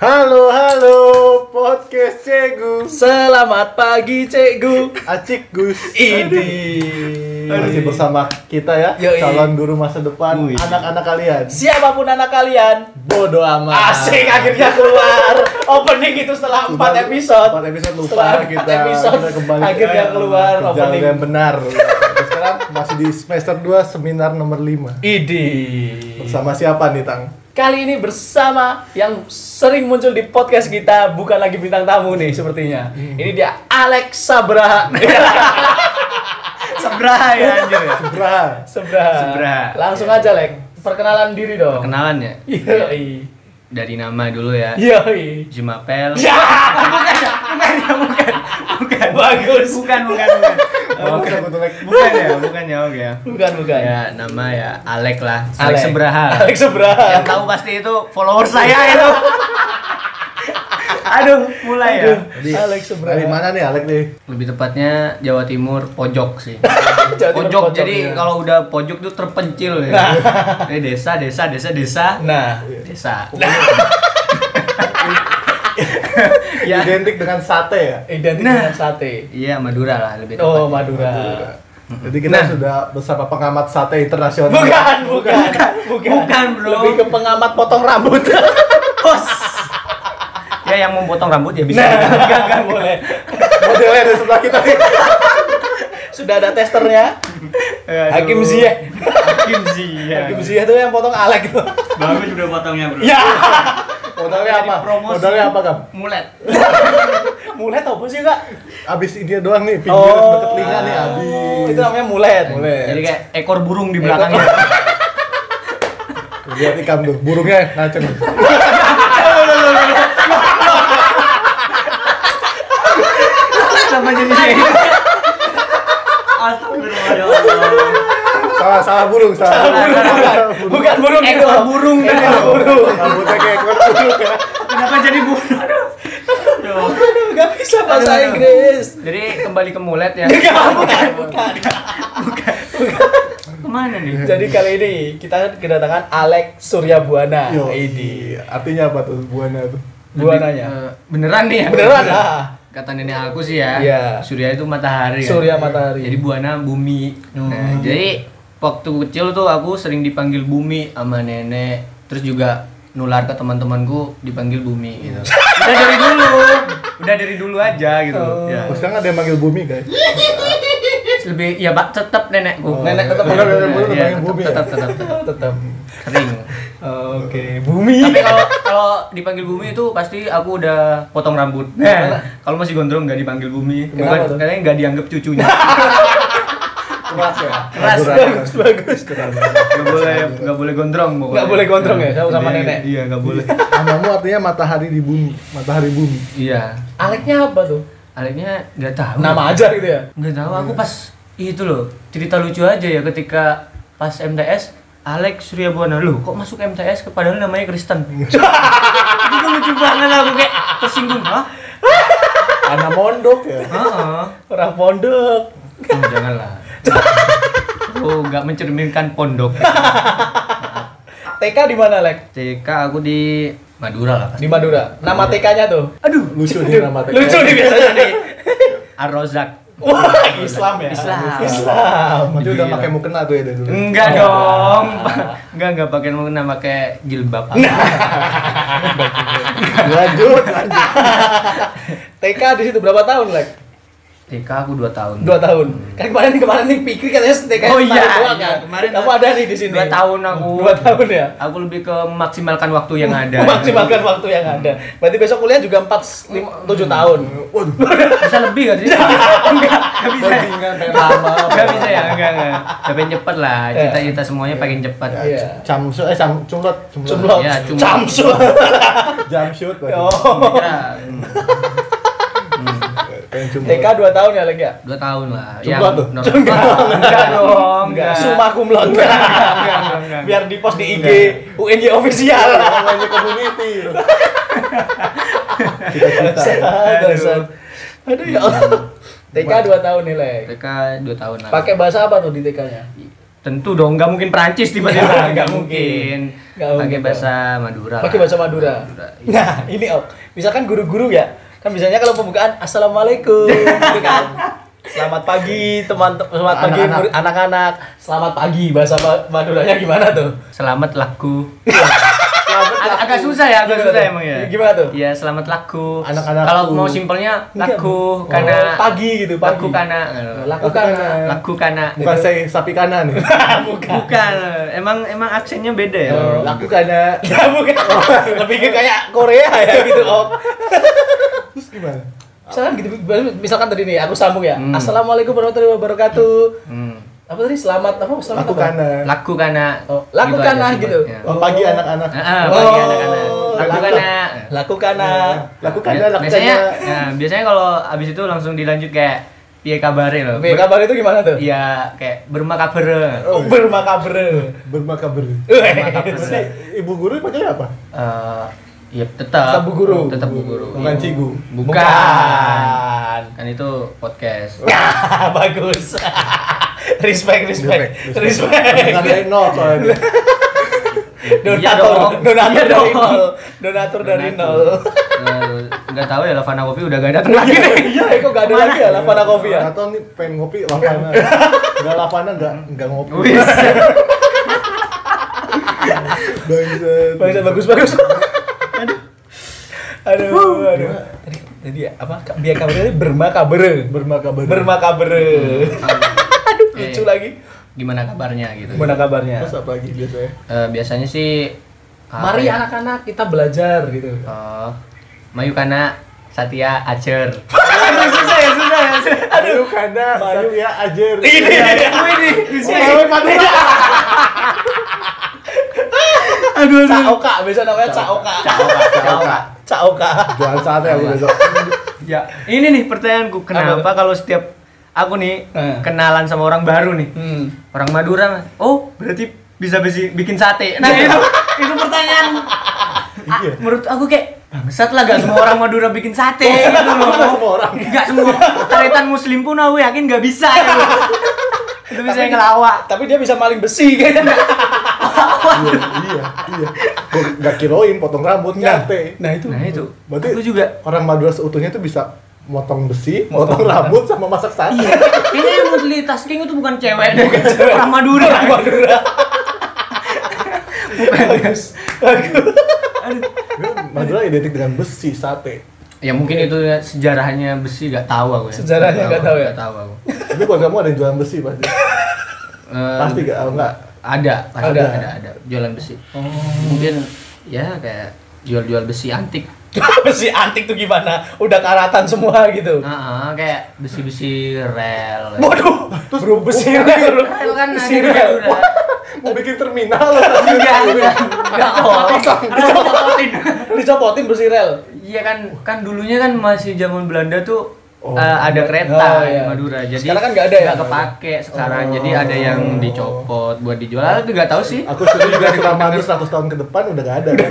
Halo, halo, podcast Cegu. Selamat pagi Cikgu. Acik Gus. Idi. Masih bersama kita ya, Yoi. calon guru masa depan anak-anak kalian. Siapa pun anak kalian, Bodoh amat. asik akhirnya keluar opening itu setelah Sudah 4 episode. Empat episode lupa Setelah empat kita. episode, kita kembali akhirnya ke- keluar opening. yang benar. Sekarang masih di semester 2 seminar nomor 5. Idi. Bersama siapa nih, Tang? Kali ini bersama yang sering muncul di podcast kita bukan lagi bintang tamu nih sepertinya. Ini dia Alex Sabra. Seberapa ya anjir ya? Sebra. Sebra. Sebra. Langsung aja, Lek. Perkenalan diri dong. Kenalan ya? Yoi. Dari nama dulu ya. Yoi. Jumapel. Ya. bukan ya, bukan bukan. Bukan. Bagus. Bukan, bukan, bukan. Oh, bukan. Bukan ya, bukan ya, oke ya. Bukan, bukan. Ya, nama ya Alek lah. Alek. Alek Sebraha. Alex Sebra. Yang tahu pasti itu follower saya itu. Aduh, mulai ya. Jadi, Alex Sebra. Dari mana nih, Alek nih? Lebih tepatnya Jawa Timur pojok sih. Jawa Pojok, pojok, jadi ya. kalau udah pojok tuh terpencil ya. Ini desa, desa, desa, desa, Nah, desa. ya Identik dengan sate ya? identik Nah. dengan sate. Iya, Madura lah lebih Oh, tepatnya. Madura. Jadi kita Nah. sudah bersama pengamat sate internasional. Bukan, bukan, bukan, Bukan, bro. Lebih ke pengamat potong rambut. Ya yang mau potong rambut ya bisa. Nah, enggak, enggak boleh. Modelnya ada sebelah kita nih. Sudah ada testernya. Aduh. Hakim Ziyeh. Hakim Ziyeh. Hakim Ziyeh tuh yang potong Alek itu. Bagus udah potongnya, Bro. Ya. Modalnya apa? promosi. Modalnya apa, Kam? Mulet. Mulet apa sih, Kak? Abis ini doang nih, pinggir deket telinga nih abis. Oh, Itu namanya mulet. Mulet. Jadi kayak ekor burung di belakangnya. Lihat ikan tuh, burungnya ngaceng. Sama jadi kayak gitu. Astagfirullah Allah. Salah, salah burung, salah burung. Bukan, bukan burung itu. Ekor burung. Ekor burung. Rambutnya kayak ekor burung ya. Kenapa jadi burung? Aduh. Gak bisa bahasa. Inggris. Jadi kembali ke mulet ya. Enggak, bukan, bukan. Ke mana nih? Jadi kali ini kita kedatangan Alex Surya Buana. Yo, Ini artinya apa tuh buana tuh? Buananya. Eh, beneran nih ya? Beneran lah. Kata nenek aku sih ya. Iya. Surya itu matahari. kan? Surya matahari. Jadi buana bumi. Hmm. Nah, jadi waktu kecil tuh aku sering dipanggil bumi sama nenek. Terus juga nular ke teman-temanku dipanggil bumi gitu. Udah dari dulu. Udah dari dulu aja gitu. Oh. Ya. Oh, sekarang ada yang manggil bumi guys. Lebih ya Pak tetap nenekku. Oh. Nenek tetap Bener, bener, bener, Iya, manggil bumi ya? tetap, tetap, tetap, Tetap. Sering. Oke, bumi. Tapi kalau kalau dipanggil bumi itu pasti aku udah potong rambut. Nah, kalau masih gondrong nggak dipanggil bumi. Bukan, tuh? Katanya nggak dianggap cucunya. Keras ya. Keras. bagus, bagus. Nggak boleh nggak boleh gondrong pokoknya. Nggak boleh gondrong ya, sama- sama Iya, nenek? Iya nggak boleh. Namamu artinya matahari di bumi, matahari bumi. iya. Aleknya apa tuh? Aleknya nggak tahu. Nama aja gitu ya. Nggak tahu. Aku pas itu loh cerita lucu aja ya ketika pas MTS Alex Surya Buana lu kok masuk MTS ke- padahal namanya Kristen. itu lucu banget aku kayak tersinggung. Hah? Anak mondok ya. Heeh. Orang pondok. Oh, janganlah. Oh, nggak mencerminkan pondok. TK di mana, Lek? TK aku di Madura lah Di Madura. Nama TK-nya tuh. Aduh, Lucu nih nama TK. Lucu nih biasanya nih. Ar-Rozak. Wah, Islam ya. Islam. Islam. Berarti udah pakai mukena tuh ya dari dulu. Enggak dong. Enggak enggak pakai mukena pakai jilbab. Lanjut, lanjut. TK di situ berapa tahun, Lek? TK aku 2 tahun. Dua tahun. Kan kemarin kemarin nih pikir katanya TK Oh iya, doang iya. kan. Kemarin kamu ada nih di sini. Dua tahun aku. Dua tahun ya. Aku lebih ke memaksimalkan waktu yang ada. Maksimalkan waktu yang ada. Berarti besok kuliah juga 4 7 tahun. Waduh, Bisa lebih gak sih? enggak, enggak bisa. pengen lama. Enggak bisa ya, enggak enggak. Pengen cepet lah. Iya. Cita-cita semuanya pengen cepet. Iya. Camsu, eh cam, cumlot, Cumlot. Iya, cumlot. Jam shoot. Oh. Kira, hmm, pengen cumlot. TK 2 tahun ya, Lek ya? dua tahun lah. Cumlot tuh? normal. Enggak dong, Enggak. enggak. Enggak, enggak. Biar di post di IG UNJ official. Namanya community. Cita-cita. Aduh. Aduh ya Allah. TK 2 tahun nih, Lek. TK 2 tahun lah. Pakai bahasa apa tuh di TK-nya? tentu dong nggak mungkin Perancis tiba-tiba Nggak, mungkin pakai mungkin, bahasa Madura Pakai bahasa Madura. iya. Nah, ini Om. Misalkan guru-guru ya. Kan biasanya kalau pembukaan Assalamualaikum gitu kan. Selamat pagi teman selamat pagi Anak-anak. murid- anak-anak. Selamat pagi bahasa Ma- Maduranya gimana tuh? selamat laku Selamat Ag- laku. agak susah ya agak Gimana susah tuh? emang ya Gimana tuh? Iya selamat laku Anak-anakku. kalau mau simpelnya laku Enggak. karena Oh, pagi gitu, pagi. laku karena Lakukan. laku karena Bukan saya sapi kanan nih. bukan. bukan emang emang aksennya beda ya Oh, Laku karena Ya bukan. Lebih ke kayak Korea ya gitu, Om. Terus gimana? Misalkan gitu, misalkan tadi nih aku sambung ya. Hmm. Assalamualaikum warahmatullahi wabarakatuh. Hmm. Apa tadi? Selamat apa? Selamat Laku apa? karena. laku karena Oh, laku Gitu gitu. simpelnya. Oh, pagi anak-anak. Ah, ah, pagi Oh, anak-anak. Laku laku. karena Lakukan Lakukan Bia- lakukan. biasanya nah, biasanya kalau abis itu langsung dilanjut kayak piye kabare loh. Kabar itu gimana tuh? Iya, kayak berma kabar. Oh, bermakabre. Bermakaber. Bermakaber. Si ibu guru panggilnya apa? Eh, iya tetap. Tetap Bu Guru. Tetap Bu Guru. Bukan Iya. Cigu. Bukan. Kan itu podcast. Ya, bagus. respect, respect, Respect, respect. Bukan dari nol soalnya. Iya Donatur, dong. donatur Iya dari nol. Donatur dari nol. Eh, Nggak tahu ya Lavana Kopi udah gak datang lagi nih. Iya, kok gak ada lagi ya Lavana Coffee ya? Atau nih pengen ngopi Lavana. Enggak Lavana enggak enggak ngopi. Wis. Bangsat. Bagus, bagus, Aduh, aduh. Tadi, tadi ya, apa? Biar kabarnya bermakabre. Bermakaber. Bermakabre. Aduh, lucu Eh. lagi. Gimana kabarnya gitu? Gimana kabarnya? Terus apa lagi biasanya? Eh, biasanya sih apa Mari ya? anak-anak kita belajar gitu. Oh, Mayu Kana Satya Acer. Aduh, susah ya, susah ya. Aduh, karena Bayu. Satya Ajer. Ini, ini, Oh, Madura. Aduh, Caoka, biasa namanya Caoka. Caoka, Caoka. Caoka. Jualan sate aku besok. Ya, ini nih pertanyaanku, kenapa Apa? kalau setiap aku nih Eh. kenalan sama orang baru nih, Hmm. orang Madura, oh berarti bisa bisi- bikin sate. Nah itu itu pertanyaan. Ah, Iya. menurut aku kayak bangsat lah gak semua orang Madura bikin sate gitu loh. Nggak semua orang. Gak semua taritan muslim pun aku yakin gak bisa ya. itu bisa yang ngelawak. Tapi dia bisa maling besi kayaknya. Iya, iya, iya. Nggak kiloin potong rambut nyate. Nah, itu. Nah itu. Berarti aku juga orang Madura seutuhnya itu bisa motong besi, motong rambut sama masak sate. Iya, kayaknya yang multitasking itu bukan cewek deh, orang Madura. Orang Madura. Bagus. Bagus. Madura identik dengan besi, sate. Ya mungkin itu ya sejarahnya besi gak tahu aku ya. Sejarahnya nggak tahu ya? Gak tahu aku. Tapi kalau kamu ada yang jualan besi pasti. Eh, Pasti gak? Enggak. Ada, pasti Ada. ada. ada, jualan besi. Mungkin ya kayak jual-jual besi antik. besi antik tuh gimana? Udah karatan semua gitu. Nah, kayak besi-besi rel. Waduh, bro besi rel. Rel kan besi ada rel. udah. Mau bikin terminal Enggak, enggak. Dicopotin. Dicopotin besi rel. Iya kan, kan dulunya kan masih zaman Belanda tuh Oh. eh, ada kereta Oh, di iya. Madura. Jadi Sekarang kan nggak ada ya? nggak kepake sekarang. Oh. Jadi ada yang dicopot buat dijual. Tapi nggak tahu sih. Aku sudah juga Suramadu 100 tahun ke depan udah gak ada. kan?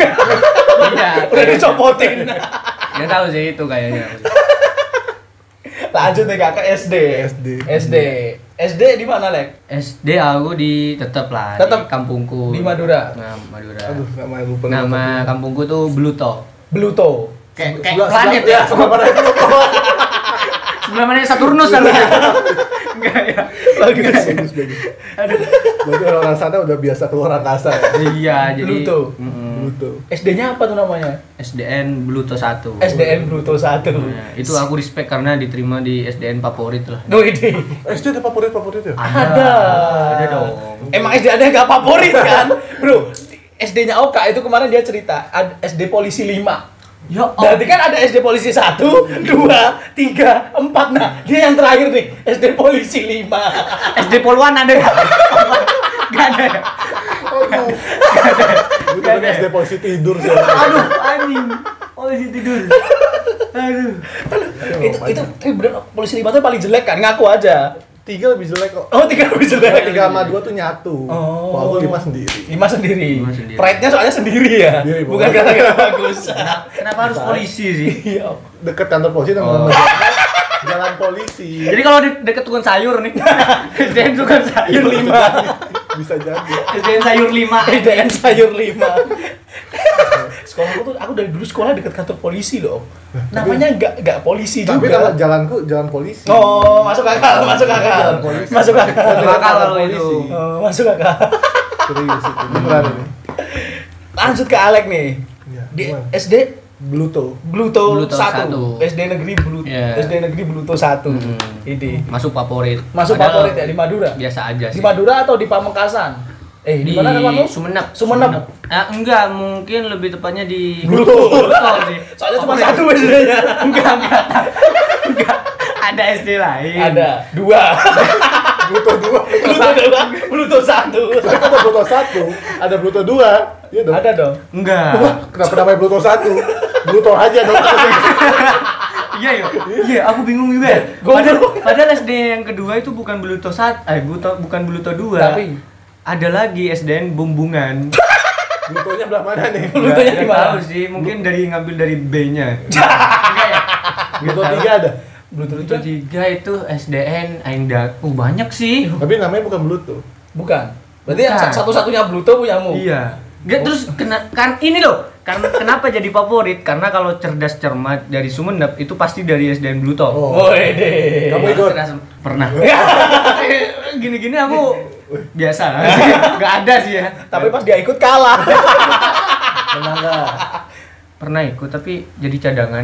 Iya. Udah dicopotin. Nggak tahu sih itu kayaknya. Lanjut nih Kak ke SD. SD. SD. SD di mana, Lek? SD aku di tetep lah Tetep di kampungku. di Madura? Nah, Madura. Aduh, nama lupa. Nama kampungku tuh Bluto. Bluto. Kayak planet ya. Sebelah mana itu? Mana Saturnus kan? Enggak ya. Bagus. Bagus, bagus. Berarti orang sana udah biasa keluar angkasa ya. Iya, jadi Bluto. Mm-mm. Bluto. SD-nya apa tuh namanya? SDN Bluto 1. SDN Bluto 1. Nah, itu aku respect karena diterima di SDN favorit lah. Duh ini. SD ada favorit favorit ya? Ada. Ada dong. Emang SD ada yang gak favorit kan? Bro, SD-nya Oka itu kemarin dia cerita SD polisi 5. Ya Berarti kan ada SD polisi 1, 2, 3, 4. Nah, dia yang terakhir nih, SD polisi 5. SD Poluan ada nggak? Gak ada. ya? Aduh. Gue tadi SD polisi tidur sih. Aduh, anjing. Oh, masih tidur. Aduh. itu itu eh, bener polisi 5 tuh paling jelek kan? Ngaku aja. Tiga lebih jelek kok. Oh, tiga lebih jelek. Tiga sama dua tuh nyatu. Oh. Kalau aku lima sendiri. Lima sendiri. Lima sendiri. Pride-nya soalnya sendiri ya. Sendiri, Bukan Bang. gara-gara bagus. Kenapa harus polisi sih? Iya. Deket kantor polisi dan Oh. jalan polisi. Jadi kalau di deket tukang sayur nih, SDN tukang sayur lima. Bisa jadi. SDN sayur 5 SDN sayur 5 sekolahku tuh aku dari dulu sekolah dekat kantor polisi loh namanya nggak nggak polisi Tapi kalau juga jalanku jalan polisi. oh masuk akal masuk akal Jalan polisi. masuk akal Masuk akal kalau Polisi. itu. oh, masuk akal Serius itu. Beneran ini. lanjut ke Alek nih Iya, di gimana? SD Bluto. Bluto, Bluto satu. SD negeri Bluto. Iya. SD negeri Bluto satu. Hmm. ini. Masuk favorit. Masuk Padahal favorit ya di Madura. biasa aja di sih. Madura atau di Pamekasan? Eh di, di mana kamu Sumenep. Sumenep. Ah, enggak mungkin lebih tepatnya di Bluto. Bluto sih. Soalnya cuma satu SD-nya enggak enggak. Enggak. Ada SD lain. Ada. Dua. Bluto dua. Bluto dua. Bluto satu. Ada Bluto satu, ada Bluto dua. Iya dong. ada dong. Enggak. Wah, kenapa namanya Bluto satu? Bluto aja dong. iya iya iya aku bingung juga Gua padahal, bingung. padahal SD yang kedua itu bukan Bluto sat eh Bluto bukan Bluto dua Tapi? ada lagi SDN Bumbungan Blutonya belah mana nih? Blutonya di mana? tahu sih mungkin dari ngambil dari B-nya enggak ya Bluto tiga ada. Bluto Bluto tiga itu SDN Aing Dak. Oh, banyak sih. Tapi namanya bukan Bluto. bukan berarti yang satu-satunya Bluto punyamu Iya. Nggak, terus kena, kan ini loh. Karena kenapa jadi favorit? Karena kalau cerdas cermat dari Sumenep itu pasti dari SDN Bluto. Oh. Woi deh Kamu ikut? Cerdas- pernah. Gini-gini aku biasa lah. Nggak ada sih ya. tapi pas dia ikut kalah Menang nggak? Pernah ikut tapi jadi cadangan.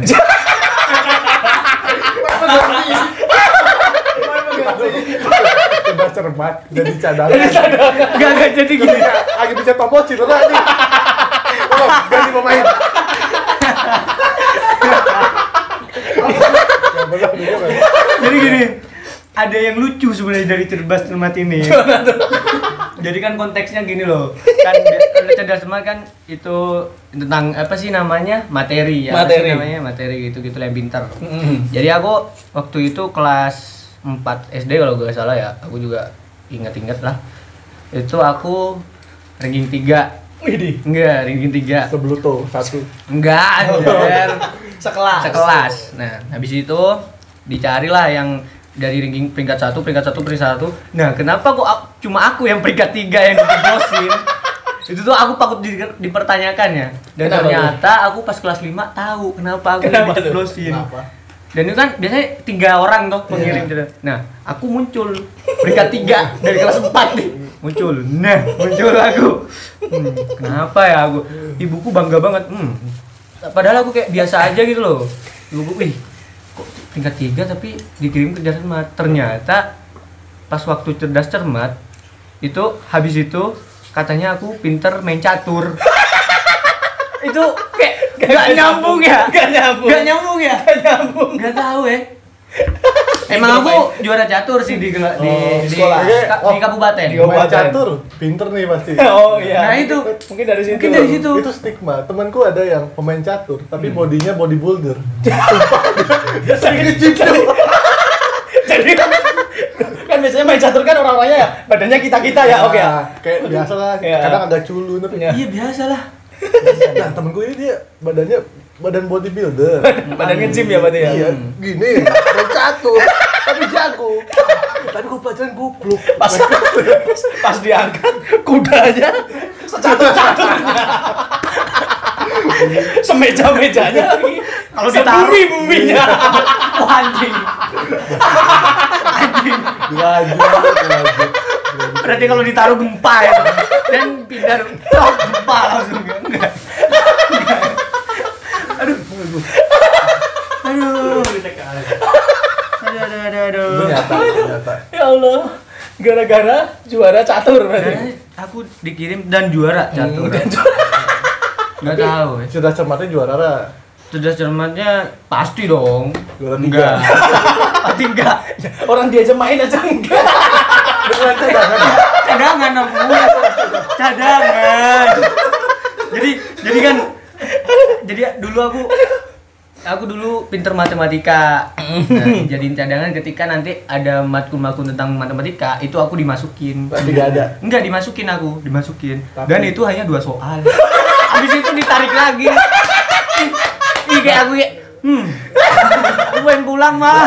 Udah cermat, jadi cadangan. Nggak nggak jadi gini. Lagi bisa tombol cedera nih. Tolong, ganti pemain. Jadi gini, ada yang lucu sebenarnya dari cerdas cermat ini. Jadi kan konteksnya gini loh, kan cerdas cermat kan itu tentang apa sih namanya materi ya, apa sih Materi. namanya materi gitu gitu yang pintar. Mm. Jadi aku waktu itu kelas 4 SD kalau gak salah ya, aku juga ingat-ingat lah. Itu aku ranking 3 Widih Enggak, ranking 3 Sebluto satu. Enggak, anjir. sekelas sekelas. Nah, habis itu dicarilah yang dari ranking peringkat satu, peringkat satu, peringkat satu. Nah, kenapa kok aku- cuma aku yang peringkat tiga yang dicoblosin? itu tuh aku takut di, dipertanyakan ya. Dan Kenapa ternyata aku pas kelas 5 tahu kenapa aku Kenapa. Kenapa? Dan itu kan biasanya tiga orang tuh pengirim Iya. cerita. Nah, aku muncul peringkat tiga dari kelas 4 nih. Muncul. Nah, muncul aku. Hmm, kenapa ya aku? Ibuku bangga banget. Hmm. Padahal aku kayak biasa aja gitu loh. Ibuku, wih, kok peringkat tiga tapi dikirim ke cerdas cermat. Ternyata pas waktu cerdas cermat itu habis itu katanya aku pinter main catur. itu kayak gak nyambung ya Gak nyambung Gak nyambung ya? Gak nyambung Gak tahu ya. Emang aku juara catur sih di di, Oh, di, sekolah. di kabupaten. Di kabupaten. catur, pinter nih pasti. Oh iya Nah, itu. Mungkin dari situ Mungkin dari situ. Itu stigma. Temanku ada yang pemain catur, tapi bodinya bodybuilder. Dia sering ngejim Jadi kan kan biasanya main catur kan orang-orangnya ya badannya kita-kita ya oke ya Kayak biasa lah, Iya. kadang agak culun tapi. Iya. Iya biasa lah. Nah, temenku ini dia badannya badan bodybuilder. badan ngejim ya berarti ya Iya, gini, catur, tapi jago. Tapi gue pelajaran goblok. pas pas diangkat kudanya secatur-caturnya semeja-mejanya lagi Kalau ditaruh- sebumi buminya Wah anjing. anjing. Berarti kalau ditaruh gempa ya. Dan pindah oh, gempa langsung enggak. Aduh. Aduh. Aduh, aduh, aduh, aduh. Itu nyata, itu nyata. ya Allah gara-gara juara catur berarti aku dikirim dan juara catur. Dan juara. Enggak tahu ya. Cerdas cermatnya juara lah. Cerdas cermatnya pasti dong. Juara Enggak. tiga. pasti enggak. orang dia aja main aja enggak cadangan. Cadangan aku. Cadangan. Jadi jadi kan jadi dulu aku aku dulu pinter matematika. Nah, jadiin cadangan ketika nanti ada matkul-matkul tentang matematika itu aku dimasukin. Tapi gak ada. Enggak dimasukin aku, dimasukin. Tapi- Dan itu hanya dua soal. Habis itu ditarik lagi. Ih, kayak aku kayak hmm. Aku pengen pulang, mah.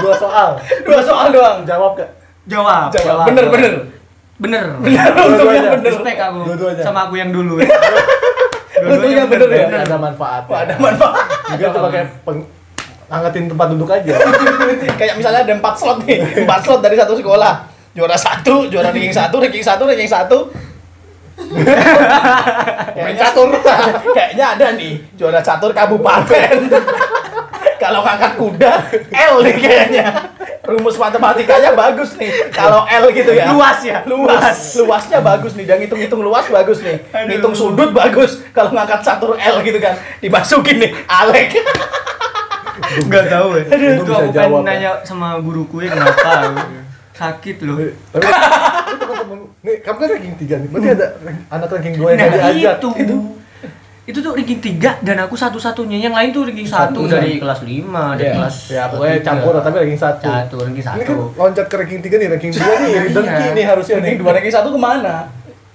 Dua soal. dua soal doang Jawab gak? Jawab. Jawab. bener bener bener. Dua-duanya. Respect aku Dua-duanya. sama aku yang dulu. Untungnya bener ya. Ada manfaat. Wah, ada manfaat. Juga tuh pakai peng- angkatin tempat duduk aja. Kayak misalnya ada empat slot nih, empat slot dari satu sekolah. Juara satu, juara ranking satu, ranking satu, ranking satu. Kayaknya catur. Kayaknya ada nih juara catur kabupaten. Kalau ngangkat kuda, L nih kayaknya. Rumus matematikanya bagus nih. Kalau L gitu ya. Luas ya? Luas. Luasnya bagus nih. Dan hitung-hitung luas bagus nih. Hitung sudut bagus. Kalau ngangkat catur L gitu kan, dimasukin nih Alek. Enggak tahu ya. Aduh, Itu aku jawab, pengen nanya sama guruku ya kenapa. Sakit loh. Tapi ini teman-teman, nih kamu kan ranking 3 nih. Berarti ada rank- anak ranking 2 yang Nah, diajak. itu. Itu tuh ranking 3 dan aku satu-satunya. Yang lain tuh ranking 1 Satu, dari kelas 5, dari Iya. kelas Ya pokoknya tiga. campur tapi ranking 1. Satu, ranking Ini kan 1. loncat ke ranking 3 nih, ranking 2 nih, Iya. dengki nih harusnya nih. Ranking dua, ranking satu ke mana?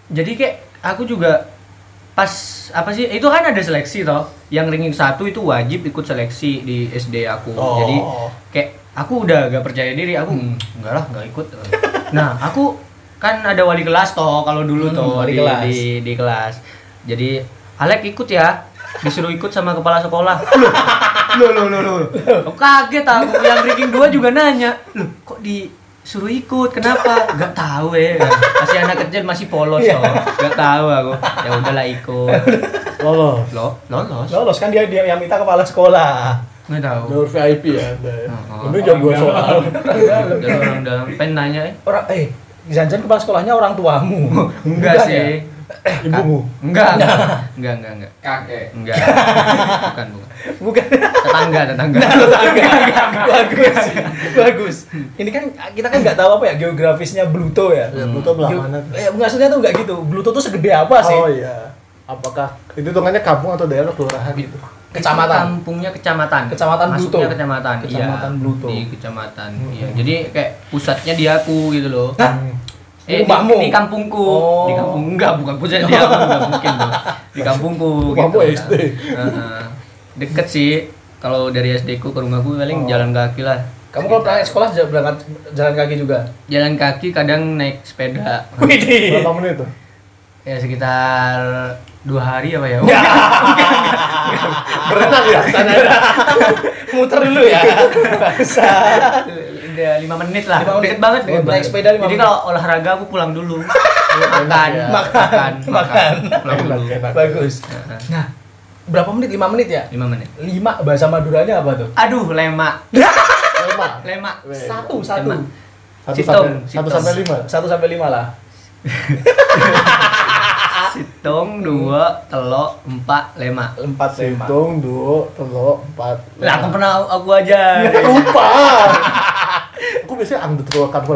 Jadi kayak aku juga pas apa sih itu kan ada seleksi toh yang ranking satu itu wajib ikut seleksi di SD aku Oh. jadi kayak aku udah gak percaya diri aku "Hmm, enggak lah nggak ikut nah aku kan ada wali kelas toh kalau dulu Hmm, toh wali di, kelas. di di kelas jadi Alek ikut ya disuruh ikut sama kepala sekolah loh loh loh loh loh kaget aku yang ranking 2 juga nanya loh kok disuruh ikut kenapa nggak tahu ya masih anak kecil masih polos Iya. toh nggak tahu aku ya udahlah ikut Lolos. lo lolos Lolos kan dia, dia yang minta kepala sekolah. nggak tahu Jalur VIP ya. ya. Oh, Lebih jam 2 soal. orang dalam pengen nanya eh Orang eh Janjan kepala sekolahnya orang tuamu. enggak ya? sih Ibumu. enggak enggak enggak enggak enggak kakek enggak bukan bukan Bukan. tetangga tetangga bagus. bagus. Ini kan kita kan nggak tahu apa ya geografisnya Bluto ya. Ya, Pluto belah mana? Eh, maksudnya tuh nggak gitu. Bluto tuh segede apa sih? Oh iya. Apakah itu hitungannya kampung atau daerah kelurahan gitu? Kecamatan. kampungnya kecamatan Kecamatan masuknya Bluto. kecamatan Kecamatan iya, Bluto. di kecamatan iya jadi kayak pusatnya di aku gitu loh Hah? Eh di, Rumahmu? di kampungku Oh. di kampung enggak bukan pusat di aku enggak mungkin dong di kampungku Rumahmu gitu SD. Heeh. deket sih kalau dari SD ku ke rumahku paling Oh. jalan kaki lah Kamu kalau berangkat sekolah berangkat jalan kaki juga? jalan kaki kadang naik sepeda. Berapa menit tuh? ya sekitar dua hari apa ya Berenang ya sana. Muter dulu ya. Udah lima menit lah Lima menit. banget deket Naik sepeda lima jadi kalau olahraga aku pulang dulu makan ya. makan Makan. pulang dulu. Bagus. Nah, berapa menit? 5 menit ya? lima menit 5 bahasa Maduranya apa tuh? aduh lema Lima. lema Satu, satu. Lema. Satu sampai satu sampai lima. Satu sampai lima lah. situng dua telok empat lema Empat lima. Hitung dua, telur, empat. lah aku pernah aku aja Lupa. Aku biasanya angdut kalau kampung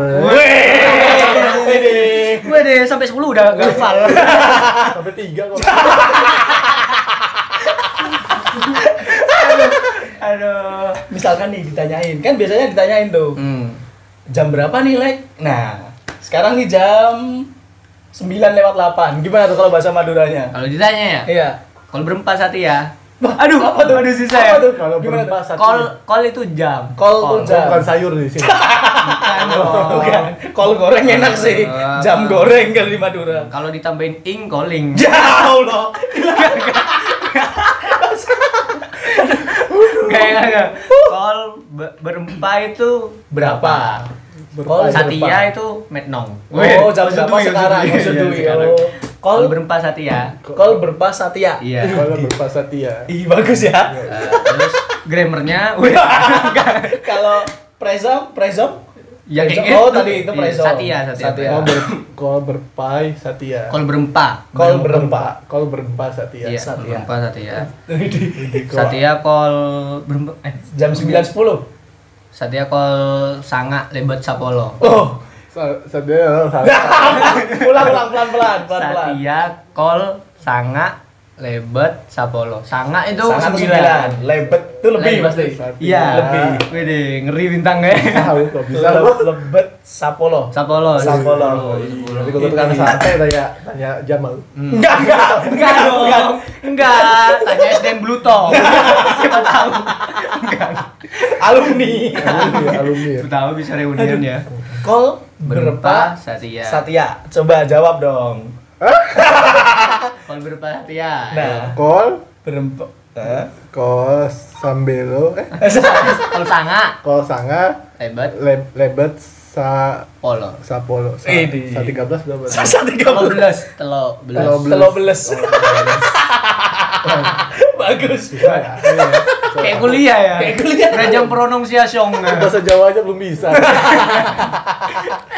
gue deh sampai 10 udah gak hafal sampai tiga kok. aduh Misalkan nih ditanyain, kan biasanya ditanyain tuh, hmm. jam berapa nih, Lek? Nah, sekarang nih jam 9 lewat 8. Gimana tuh kalau bahasa Maduranya? kalau ditanya ya Iya. kalau berempat satu ya aduh apa tuh? aduh susah ya Apa tuh? Kalau Gimana berempat satu. call call itu jam Call tuh jam. Bukan sayur di sini. bukan. Kol goreng enak sih. Jam goreng kalau di Madura. kalau ditambahin ing calling Jauh loh. kayak enggak call be- berempat itu Berapa? Satia berapa? itu metnong Oh, jam berapa Dwi, sekarang? iya. Call Call berempat Satia Call berpas Satya. iya Kalau berpas Satia. Ih, bagus ya. Eh, terus grammarnya Kalau Prezom, Prezom? Ya, kayak Oh, gitu. tadi itu Iya, Prezom. Satia, Satia. Satia. Kalau ber kalau berpai Satia. call berempat Call berempat. Kalau berempat Satia. iya Satia. berempat Satia Widih. Widih, kok. Satia call berempat eh Jam 9.10. Satia call sanga lebat sapolo Oh. Sa- Satia. Satia. ulang ulang pelan-pelan, pelan-pelan. Satia call sanga lebat sapolo sanga itu Sangat sembilan sembilan. Lebet itu lebih Lebet. pasti. Iya Lebih. Wih ngeri bintangnya Tahu kok bisa. Le- Lebet Sapolo. sapolo Sapolo. sepuluh. Tapi kalau tukang sate tanya tanya Jamal. Enggak, enggak, Enggak dong. Enggak. Tanya SDM Bluto. Siapa tahu. Enggak. Alumni. Alumni, alumni. Bisa reunian ya. Call Berempa Satya. Satya. Coba jawab dong. Kalau berempa Satya. Nah, Kol, berempat. Hah? kol sambelo, eh, Kalau sanga kol sanga, hebat le, lebet, sa, polo. sa polo, sa, Ini. sa 13 berapa? Sasa tiga belas, telo belas. Telo belas. Telo beles. Bagus. Bisa ya? Iya. Kayak kuliah ya. Kayak kuliah. Rajang pronunciation. Bahasa Jawa aja belum bisa.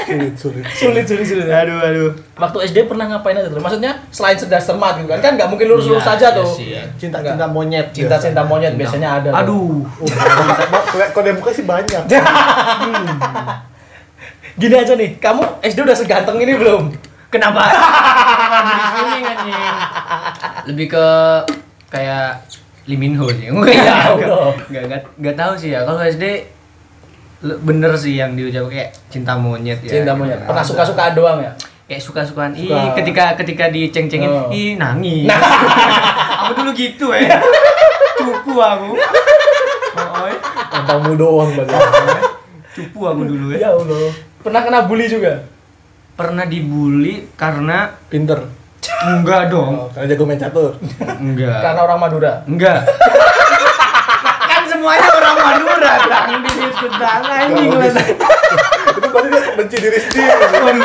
sulit, sulit. Sulit, sulit, sulit. Aduh, aduh. Waktu SD pernah ngapain aja tuh? Maksudnya selain cerdas cermat gitu kan? Kan nggak mungkin lurus-lurus Iya, saja iya tuh. Cinta-cinta monyet. Cinta-cinta monyet Cinta. biasanya ada. Aduh. Kode muka sih banyak. Gini aja nih, kamu SD udah seganteng ini belum? Kenapa? Lebih ke kayak Lee Min Ho sih. Ya Allah. Enggak enggak enggak tahu sih ya. Kalau SD bener sih yang diucap kayak cinta monyet ya. Cinta monyet. Pernah suka-sukaan doang ya? Kayak suka-sukaan. Ih, Suka. ketika ketika diceng-cengin, Oh. ih nangis. aku dulu gitu ya. Cupu aku. Oh. Tampangmu doang banyak. cupu aku dulu ya. Ya Allah. Pernah kena bully juga? Pernah dibully karena Pinter. Enggak dong. Oh, karena jago main catur. Enggak. Karena orang Madura. Enggak. kan semuanya orang Madura, Bang. Disebut Bang anjing. Itu berarti dia benci diri sendiri.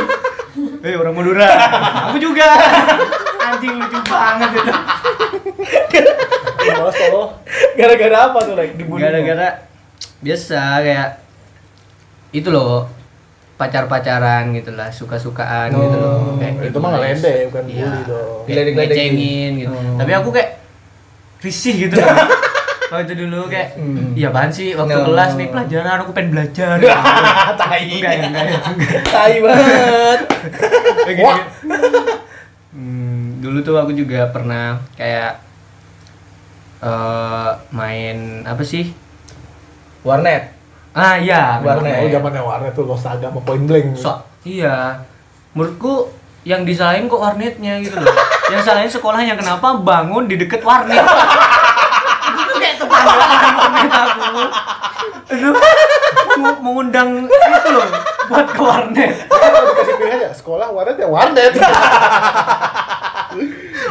Eh, orang Madura. Aku juga. Anjing lucu banget itu. Tolong. Gara-gara apa tuh, like? Dibully. Gara-gara biasa kayak itu loh pacar-pacaran gitu lah, suka-sukaan gitu loh. Oh, Kayak itu mah dibully. ngeledek, bukan Iya. bully dong. Kayak Geledek-geledekin. ngecengin gitu. Oh. Tapi aku kayak risih gitu loh. Waktu dulu kayak, Hmm. iya apaan sih waktu No. kelas nih pelajaran aku pengen belajar. tai. enggak ya, enggak ya. enggak. Tai banget. Kayak gitu. Hmm, dulu tuh aku juga pernah kayak eh main apa sih? Warnet. Ah iya, Warnet. Oh, zamannya warnet tuh Los Saga sama Point Blank. So, iya. Menurutku yang disalahin kok warnetnya gitu loh. yang salahin sekolahnya kenapa bangun di deket warnet. itu kayak tetanggaan warnet aku. Aduh, mengundang itu loh buat ke warnet. Kalau dikasih pilihan ya sekolah warnet ya warnet.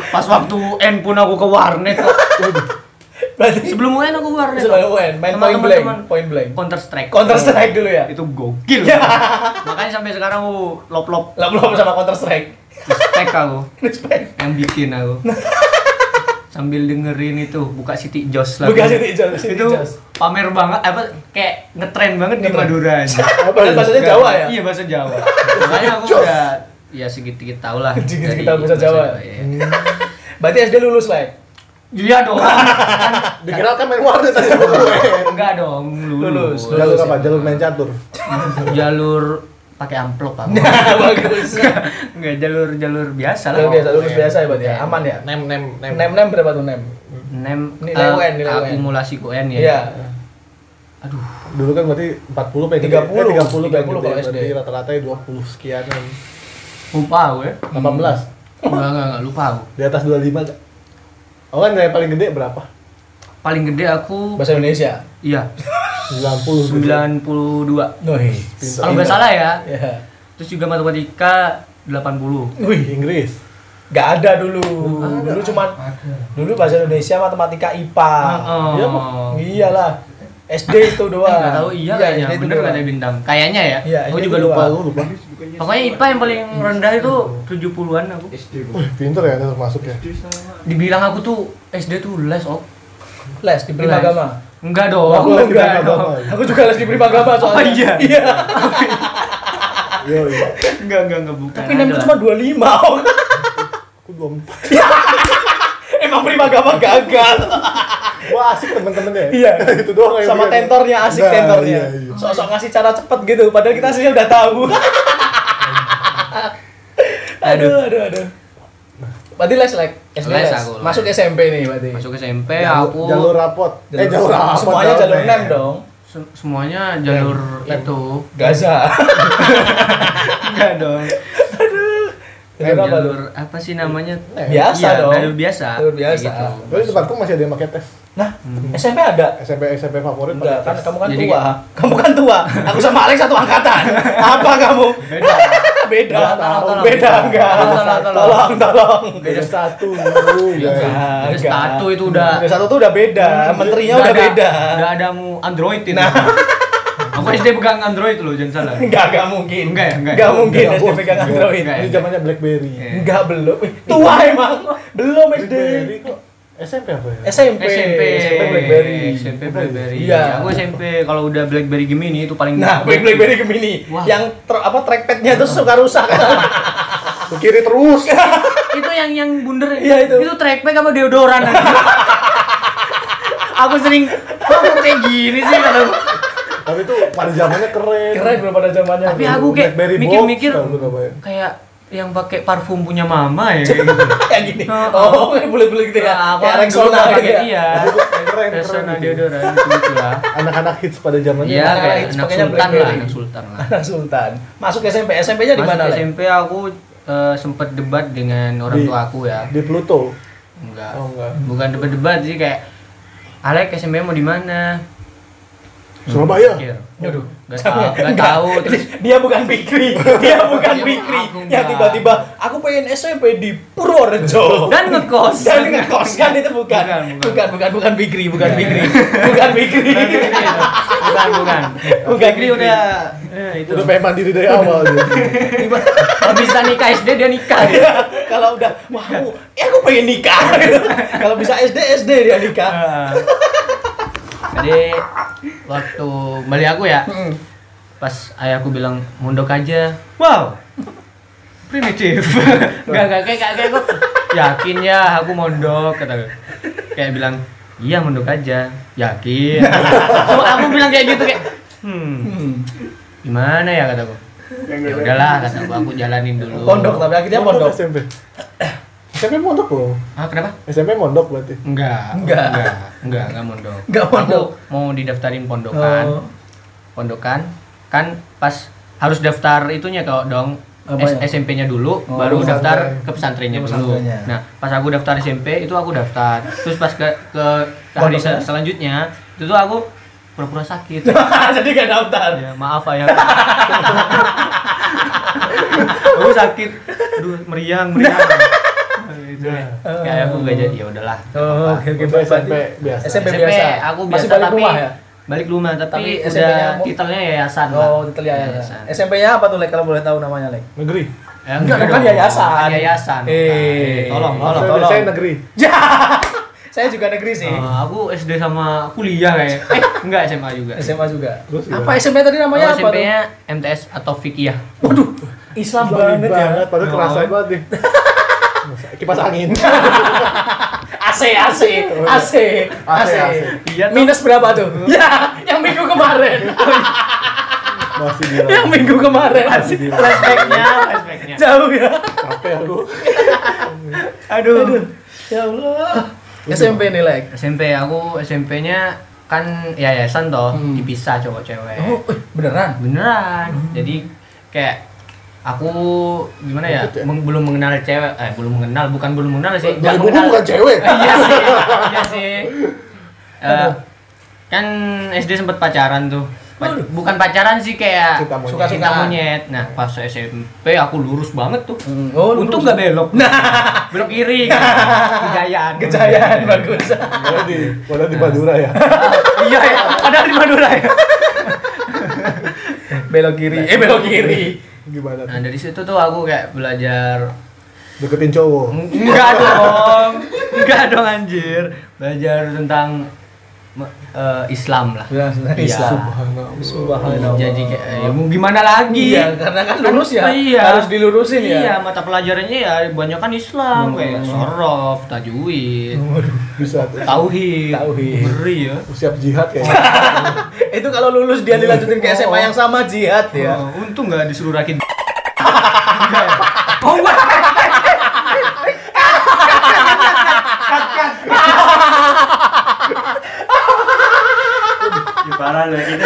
Pas waktu N pun aku ke warnet. Berarti Sebelum UN aku ke warnet. Sebelum UN, main Sama point blank, point blank. Counter Strike. Counter Strike dulu ya. Itu gokil. Makanya sampai sekarang aku lop-lop belum sama Counter Strike. respect aku Respect. yang bikin aku. Sambil dengerin itu buka City Joss lah. Bukan City Joss, City itu Joss. pamer banget apa kayak ngetren banget di. Madura. Apa Dan itu? bahasanya Jawa ya? Iya bahasa Jawa. Makanya aku udah ya sedikit-sedikit tahu lah. Tahu bahasa Jawa. iya. Berarti SD lulus lah. ya? Iya dong. Dikira kan main warnet tadi gue. Enggak dong, Lulus, lulus. Jalur apa? ya. Jalur main catur. Jalur pakai amplop aku. Bagus. Enggak jalur jalur biasa lah. Lulus biasa, lulus biasa ya berarti ya. Aman ya. Nem nem nem. Nem nem berapa tuh nem? Nem Nilai eh, UN, nilai UN. akumulasi UN ya. Iya. Aduh, Dulu kan berarti 40 pengen 30, 30 30 30 pengen kalau. SD. Rata-rata 20 sekianan. lupa aku ya. 18. Enggak, enggak, enggak lupa aku. Di atas 25 gak? Oh kan yang paling gede berapa? Paling gede aku Bahasa Indonesia. iya 90 gitu. 92. Wih. Pintar. Kalau nggak salah ya. Ya. Terus juga matematika 80. Wih, Inggris. Gak ada dulu. Dulu cuman dulu bahasa Indonesia, matematika, IPA. Oh. Iya. Iyalah. SD itu doang. Enggak tahu iya kayaknya. SD itu Bener doang. kata Bintang. Kayaknya ya. Iya, aku SD juga itu lupa. Lu lupa. Pokoknya IPA yang paling rendah itu 70-an aku. Wih, pinter ya termasuk ya. Dibilang aku tuh SD tuh les, oh. Les di Prima. Agama. Enggak dong. Aku enggak dong. Aku juga les di Prima Agama soalnya. Oh, iya? Iya. Iya. Enggak, enggak, enggak bukan. Tapi nem Ada cuma lah. 25. Om. Aku 24. Emang Prima Agama gagal. Wah, asik temen-temennya. Iya. Itu doang yang Sama tentornya asik Nah, tentornya. iya, iya. Sok-sok ngasih cara cepet gitu, padahal kita aslinya udah tahu. aduh, aduh, aduh. Berarti les like SD Les les. aku, les. Masuk SMP nih berarti. Masuk SMP Jalur, aku jalur rapot. Eh, jalur rapot. Semuanya jalur nem dong. se- semuanya jalur Lem. itu. Gaza. Enggak dong. Jalur apa tuh? jalur apa sih namanya? Biasa Iya, dong. jalur biasa. Jalur biasa. Kayak gitu. Tapi di tempatku masih ada yang pakai tes. Nah, SMP ada. SMP SMP favorit Enggak, kan kamu kan Jadi tua. Kamu kan tua. Aku sama Alex satu angkatan. Apa kamu? Beda. Beda. Tolong, tolong. Beda enggak? Tolong, tolong, tolong. Tolong, tolong. Beda satu. Beda satu itu udah Beda satu tuh udah beda. Menterinya udah beda. Nggak ada mu Android itu. Nah. Aku SD pegang Android loh, jangan salah. Enggak, enggak mungkin. Enggak ya, enggak. Enggak mungkin Enggak, SD bos. pegang. Android. Enggak. Ini zamannya BlackBerry. Iya. Enggak belum. Tua emang. Belum SD. BlackBerry kok SMP apa ya? SMP. SMP, SMP BlackBerry. SMP BlackBerry. Iya. Aku SMP kalau udah BlackBerry Gemini itu paling Nah, BlackBerry Gemini Wah. yang ter- apa trackpadnya tuh suka rusak. Ke kiri terus. itu yang yang bundar Iya, itu. itu trackpad sama deodoran aku sering kok kayak gini sih kalau Tapi itu pada zamannya keren. Keren belum pada zamannya. Tapi aku kayak mikir-mikir kayak yang pakai parfum punya mama ya kayak gitu. kayak gini. Oh. Oh, boleh-boleh gitu ya. Aku Kayak kan dulu Rexona nggak gitu pakai ya. iya. Keren, Rexona keren. deodoran gitu lah. Anak-anak hits pada zamannya. Iya, kayak itu anak pakainya sultan lah, anak sultan lah. Anak Sultan. Masuk SMP. SMP-nya di mana? SMP aku eh, sempet debat dengan orang tua aku ya. Di Pluto. Enggak. Oh, enggak. Bukan debat-debat sih kayak Alek SMP mau di mana? Surabaya. Mikir. Waduh. Gak tahu, gak tahu terus Dia bukan Bikri. Dia bukan Bikri. Yang tiba-tiba aku pengen SMP di Purworejo. dan ngekos. Dan ngekos kan itu bukan. Bukan, Bukan, bukan. bukan, bukan Bikri, bukan Bikri. Bukan Bikri. bukan, bukan. Bukan Fikri udah eh, itu. Udah pengen mandiri dari awal dia. Bisa nikah SD dia nikah. Iya, Kalau udah, wah, aku, ya aku pengen nikah. Kalau bisa SD, SD dia nikah. Jadi waktu balik aku ya, Hmm. pas ayahku bilang mondok aja. Wow. Primitif. Gak gak kayak kayak kok. Yakin ya aku mondok kata gue. Kayak bilang, "Iya mondok aja." Yakin. Cuma aku bilang kayak gitu kayak, "Hmm, Hmm. gimana ya kataku." Ya udahlah kataku aku jalanin dulu. Pondok tapi akhirnya pondok. SMP. SMP mondok loh. Ah, kenapa? SMP mondok berarti. Enggak. Enggak. Enggak, enggak, enggak mondok. Enggak mondok. Aku mau didaftarin pondokan. Oh. Pondokan kan pas harus daftar itunya kok dong ya? SMP-nya dulu Oh, baru pesantren. daftar ke pesantrennya dulu. pesantrennya. Nah, pas aku daftar SMP itu aku daftar. Terus pas ke ke, ke hari Pondoknya? sel- selanjutnya itu tuh aku pura-pura sakit. Jadi gak daftar. ya, maaf ayah. aku sakit. Aduh, meriang, meriang. Gitu ya. Kayak aku gak jadi ya udahlah. Oh, oke oke Berarti SMP biasa. SMP SMP biasa. aku Masih biasa balik tapi rumah ya? balik rumah tapi, Tapi udah titelnya yayasan. Oh, detail yayasan. SMP-nya apa tuh, Lek? Kalau boleh tahu namanya, Lek? Negeri. Ya, Enggak, enggak kan yayasan. Kan yayasan. Eh, tolong, tolong. saya- tolong. Saya negeri. Ya. Saya juga negeri sih. Eh, aku SD sama kuliah kayak. Eh, enggak SMA juga. SMA juga. Terus? Apa SMP tadi namanya apa tuh? SMP-nya MTS atau Fikih. Waduh, Islam Islami banget ya. banget, padahal Oh. kerasa banget nih. Kipas angin. AC, AC, AC, AC. AC. Iya. Minus berapa tuh? Ya, yang minggu kemarin. Masih di yang minggu kemarin. Masih di Flashback-nya, flashback-nya. Jauh ya. Capek aku. Aduh. Ya Allah. SMP nih, Lek. SMP aku SMP-nya kan yayasan toh, Hmm. dipisah cowok cewek. Oh, eh, beneran? beneran jadi kayak aku gimana ya ya? meng- belum mengenal cewek eh belum mengenal bukan belum mengenal sih Dari nggak buku mengenal- bukan cewek. iya sih iya sih Eh, kan SD sempet pacaran tuh Pa- Waduh. bukan pacaran sih kayak Cinta monyet. suka cinta monyet nah pas SMP aku lurus banget tuh Hmm, Oh, untung lurus. nggak belok nah belok kiri kan. kejayaan Kejayaan bagus. Padahal di, padahal di Madura ya. iya ya padahal di Madura ya Belok kiri. Eh, belok kiri. Gimana? nah dari situ tuh aku kayak belajar Deketin cowok. Enggak dong. Enggak dong anjir. Belajar tentang eh, Islam lah. Ya, tentang Iya. Islam. Subhanallah. Subhanallah. Jadi kayak ya mau gimana lagi? Iya, karena kan lurus ya. Iya. Harus dilurusin ya. Iya, mata pelajarannya ya banyak kan Islam kayak sorof, tajwid, Waduh. Bisa tuh. tauhid. Tauhid. Ngeri ya. Siap jihad kayaknya. Itu kalau lulus dia dilanjutin ke SMA yang sama jihad ya. Oh, untung nggak disuruh rakit. Ya? Oh parah loh ini.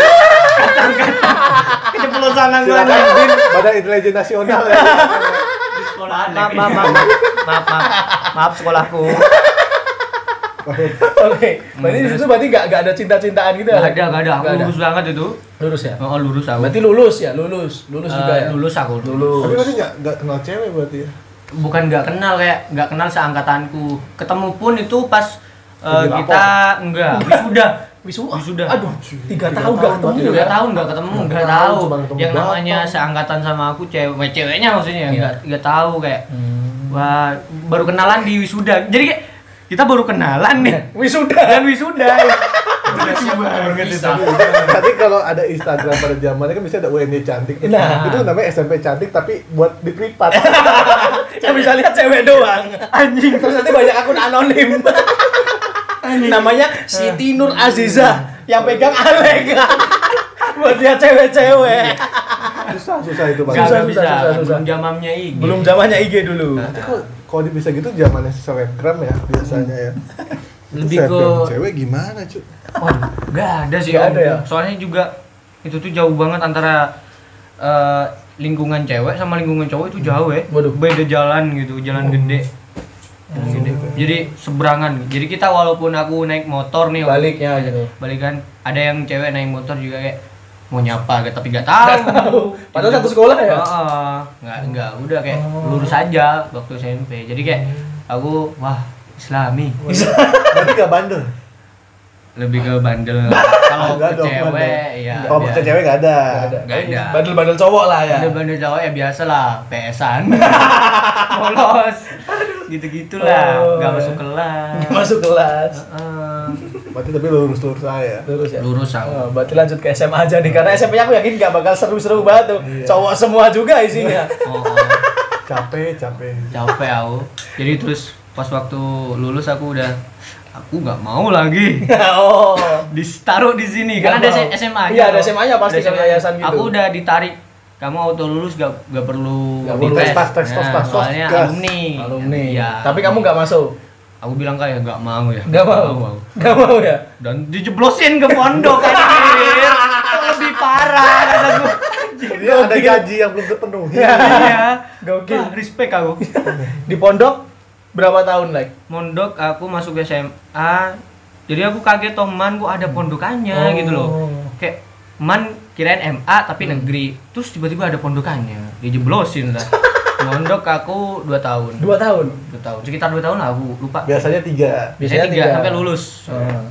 Keceplosan Silakan Bin, Badan Intelijen Nasional ya. sekolah maaf, maaf, maaf, maaf, maaf, maaf sekolahku. Oke, berarti di situ berarti nggak nggak ada cinta-cintaan gitu ya? Gak ada, gak ada. Aku Nggak ada. lulus banget itu. Lulus ya? Oh, lulus aku. Berarti lulus ya, lulus, lulus Eh, juga ya. Lulus aku. Tapi Lulus. berarti nggak nggak kenal cewek berarti ya? Bukan nggak kenal kayak nggak kenal seangkatanku. Ketemu pun itu pas eh, rapor. kita enggak wisuda. Wisuda. Wisuda. Aduh, tiga Tiga tahun tahun gak ketemu Tiga ya? tahun nggak ketemu, Nggak nggak tahu, ketemu Yang namanya seangkatan sama aku cewek, ceweknya maksudnya Iya. nggak nggak tahu kayak Hmm. wah baru kenalan di wisuda. Jadi kayak kita baru kenalan nih Wisuda. dan wisuda. Lucu banget itu. Tadi kalau ada Instagram pada zamannya kan bisa ada UNY cantik. Nah. Itu namanya SMP cantik tapi buat di privat. Saya bisa lihat cewek doang. Anjing. Terus nanti banyak akun anonim. Namanya Siti Nur Aziza yang pegang Alek. Buat dia cewek-cewek. susah susah itu. Nggak Susah, susah, bisa, susah, susah. belum zamannya IG. Belum zamannya IG dulu. Tapi kok kalau bisa gitu zamannya selebgram ya biasanya ya. Lebih Itu selebgram ke- cewek gimana cuy? Waduh, nggak ada sih. Om. ada ya? Soalnya juga itu tuh jauh banget antara eh, lingkungan cewek sama lingkungan cowok itu jauh ya. Waduh. Beda jalan gitu, jalan gede. Gede. Jadi seberangan. Jadi kita walaupun aku naik motor nih, Baliknya gitu. balikan ada yang cewek naik motor juga kayak mau nyapa gitu, tapi nggak tahu. Padahal satu sekolah ya? Heeh. nggak nggak udah kayak Oh. lurus aja waktu SMP. Jadi kayak aku wah Islami Berarti gak bandel. lebih ke bandel. Kalau Nggak ke dong, cewek bandel. ya. Kalau ke cewek gak ada. Nggak ada. Nggak ada. Bandel-bandel cowok lah ya. Bandel-bandel cowok ya biasa lah, PS-an. Polos. Gitu-gitulah, Oh, nggak ya. masuk kelas. Masuk kelas. Heeh. Berarti tapi lurus-lurus saya. Lurus ya. Lurus aku. Oh, berarti lanjut ke SMA aja nih karena SMP-nya aku yakin gak bakal seru-seru banget tuh. Iya. Cowok semua juga isinya. Oh, oh. Capek, capek. capek aku. Jadi terus pas waktu lulus aku udah aku nggak mau lagi oh. ditaruh di sini Nggak kan ada mau. SMA -nya Iya, ada SMA-nya pasti Ada SMA. yayasan gitu. aku udah ditarik kamu auto lulus gak, gak perlu di perlu. tes. Tes, tes, tes, Nah, tes, tes, soalnya gas. alumni Alumni. Iya. Tapi kamu nggak masuk. aku bilang kayak nggak mau ya Nggak mau. Nggak mau ya. dan dijeblosin ke pondok Itu lebih parah kataku Jadi ada gaji yang belum terpenuhi. iya Gokil. Wah, respect aku Di pondok berapa tahun like? mondok aku masuk SMA jadi aku kaget toh man kok ada pondokannya Oh. gitu loh kayak man kirain MA tapi negeri terus tiba-tiba ada pondokannya dijeblosin lah mondok aku 2 tahun Dua tahun. 2 tahun sekitar 2 tahun lah aku lupa Biasanya tiga. biasanya Biasanya 3 tiga. sampai lulus Oh.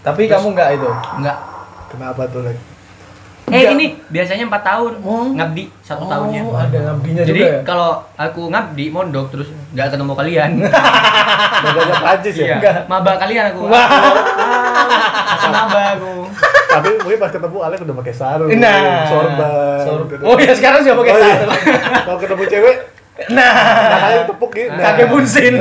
Tapi kamu nggak itu. enggak Kenapa tuh like? eh Enggak. ini biasanya 4 tahun Oh. ngabdi satu Oh, tahunnya ada ngabdinya jadi juga ya. kalau aku ngabdi mondok terus nggak ketemu kalian Baganya Prancis ya? iya Enggak. maba kalian aku Wah. Masih maba aku Tapi mungkin pas ketemu Alex udah pakai sarung, Nah. sorban. Gitu. Oh ya sekarang sudah pakai Oh, iya. sarung. Kalau ketemu cewek, Nah, kakaknya tepuk gitu. Nah. kakek bunsin.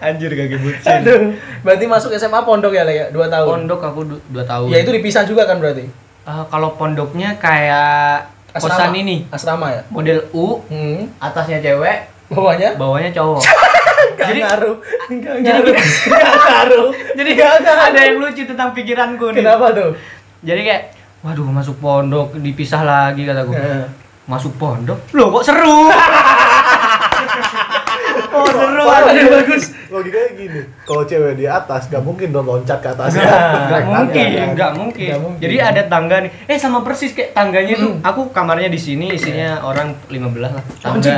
anjir kaki bucin Aduh. Berarti masuk SMA pondok ya, Le, ya? Dua tahun. pondok aku 2 tahun Ya itu dipisah juga kan berarti? Eh, kalau pondoknya kayak kosan ini Asrama ya? model U Hmm. atasnya cewek Bawahnya? bawahnya cowok Gak Jadi- ngaruh. Gak jadi ngaruh. Gak ngaruh. jadi Gak ngaruh. ada yang lucu tentang pikiranku nih Kenapa tuh? jadi kayak waduh masuk pondok dipisah lagi kataku Nah. masuk pondok loh kok seru oh seru Aduh, aduh bagus. Logikanya gini, kalau cewek di atas gak mungkin dong loncat ke atas. Nggak, nggak Naik mungkin, tangga. nggak mungkin. Nggak mungkin. Jadi ada tangga nih. Eh sama persis kayak tangganya tuh. Hmm. Aku kamarnya di sini, isinya orang 15 lah. Anjing.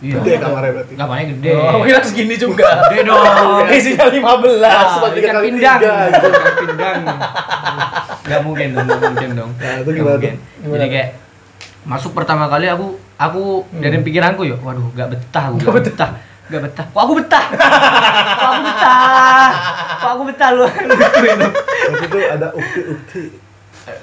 Iya. Gede kamarnya berarti. Kamarnya gede. Oh, kira segini juga. Gede dong. Isinya 15. Ah, Cuma tiga ikan kali pindang. tiga, gitu. Ikan pindang. Nggak mungkin dong, nggak mungkin dong. Nah, itu gimana mungkin. Gimana Jadi kayak masuk pertama kali aku aku Hmm. dari pikiranku ya, waduh, nggak betah, aku nggak betah. Nggak betah. Kok aku betah? Kok aku betah? Kok aku betah lu? Lucu itu. Tapi itu ada ukti-ukti.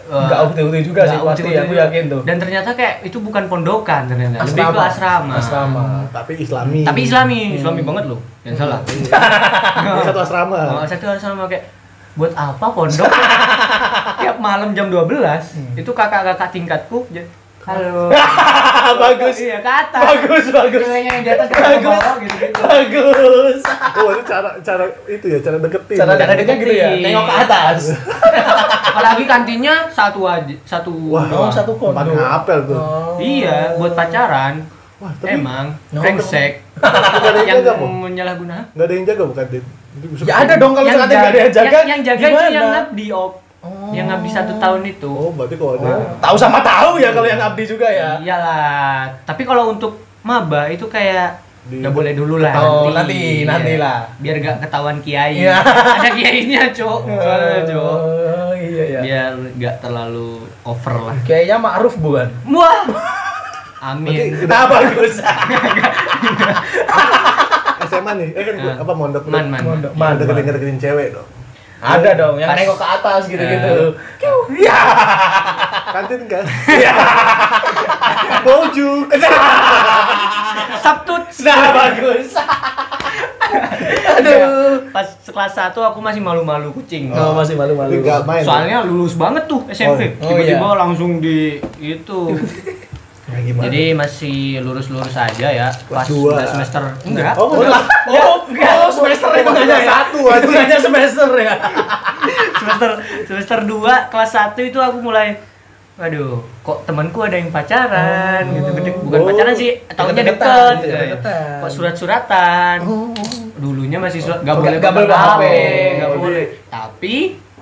Enggak ukti-ukti juga sih Nggak pasti ukti-ukti aku yakin tuh. Dan ternyata kayak itu bukan pondokan ternyata, lebih ke asrama. Asrama. Tapi islami. Tapi islami, islami banget loh. Yang salah. Ini satu asrama. Oh, satu asrama kayak buat apa pondok? Tiap malam jam 12 itu kakak-kakak tingkatku halo. bagus. Iya, ke atas. Bagus, bagus. Ceweknya yang di atas ke bawah gitu-gitu. Bagus. Oh, itu cara cara itu ya, cara deketin. Cara ya. cara gitu ya. deketin. Nengok ke atas. Apalagi kantinnya satu aja, satu Wah, Oh, satu tempat pondok. ngapel tuh. Oh. Iya, buat pacaran. Wah, tapi Emang, No. brengsek. yang yang jaga, Bu. menyalahguna. Nggak ada yang jaga bukan, Dit? Ya ada dong kalau misalkan nggak ada yang jaga. yang, yang jaga itu yang ngabdi op. Oh. Yang ngabdi satu tahun itu. Oh, berarti kalau ada Oh, tahu sama tahu ya kalau yang abdi juga ya. Iyalah. Tapi kalau untuk maba itu kayak Di- nggak boleh dulu lah. Oh, nanti- Iya. nanti lah. Biar gak ketahuan kiai. Iya. Ada kiainya, Cok. Soalnya, Cok. Oh, iya ya. Biar gak terlalu over lah. Kayaknya Ma'ruf bukan? Wah. Amin. Berarti- Nah, bagus. SMA nih, eh kan apa mondok Man, man. Mondok. Man, Man, deketin man. deketin cewek dong. Ada dong yang nengok ke atas gitu-gitu. Eh. Iya. Kantin kan? Iya. Bojuk. Sabtut. Nah, bagus. Aduh. Pas kelas 1 aku masih malu-malu kucing. Oh, masih malu-malu. Soalnya lulus banget tuh SMP. Oh, Tiba-tiba iya. langsung di itu. Nah, gimana? Jadi masih lurus-lurus aja ya. Pas dua. udah semester enggak. Oh, Oh, enggak. oh, oh, semester itu hanya satu Itu aja. hanya semester ya. semester semester 2 kelas 1 itu aku mulai Waduh, kok temanku ada yang pacaran Oh. gitu gede bukan Oh. pacaran sih, tahunya Deket-deketan, deket. gitu, Eh, deket-deketan. Kok surat-suratan. Oh. Dulunya masih surat nggak Nggak- boleh nggak boleh HP, nggak boleh. Tapi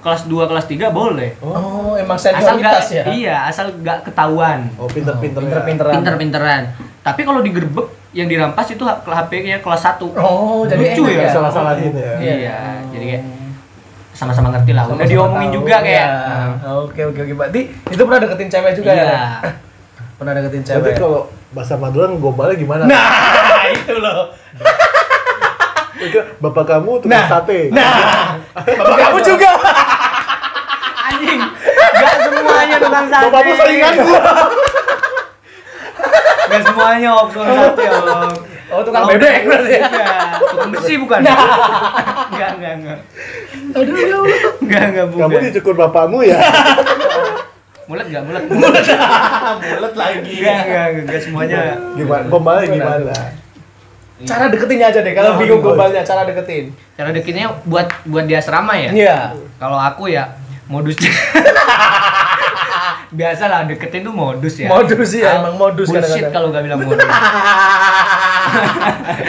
kelas 2 kelas 3 boleh. Oh, emang Asal nggak senioritas ya. iya, asal nggak ketahuan. Oh, pinter-pinter. ya. Pinter-pinteran. Pinter-pinteran. Tapi kalau digerebek yang dirampas itu HP-nya kelas 1. Oh, jadi Lucu enak ya. Salah-salahin ya. Iya, jadi kayak sama-sama ngerti lah. Udah diomongin tahu, juga kayak. ya. nah, Oke, oke, oke. Berarti itu pernah deketin cewek juga iya. ya? Pernah deketin Tapi cewek. kalau bahasa Madura ngombalnya gimana? Nah, itu loh. Itu bapak kamu tukang Nah. sate. Nah, bapak kamu juga. Gak semuanya tukang sate. Bapakmu saingan gua. Gak semuanya om tukang sate om. Oh, tukang bebek berarti ya. Iya. Tukang besi bukan? Enggak, enggak, enggak. Aduh, ya Allah. Enggak, enggak bukan. Kamu dicukur bapakmu ya? Mulet enggak? Mulet. Mulet. Mulut lagi. Enggak, enggak, enggak semuanya. Gimana? Gombalnya gimana? Cara deketinnya aja deh. Kalau Nah, bingung gombalnya, cara deketin. Cara dekinnya buat buat di asrama ya? Iya. Kalau aku ya modusnya Biasalah deketin tuh modus ya. Modus ya, Ah, emang modus Bullshit kalau nggak bilang modus.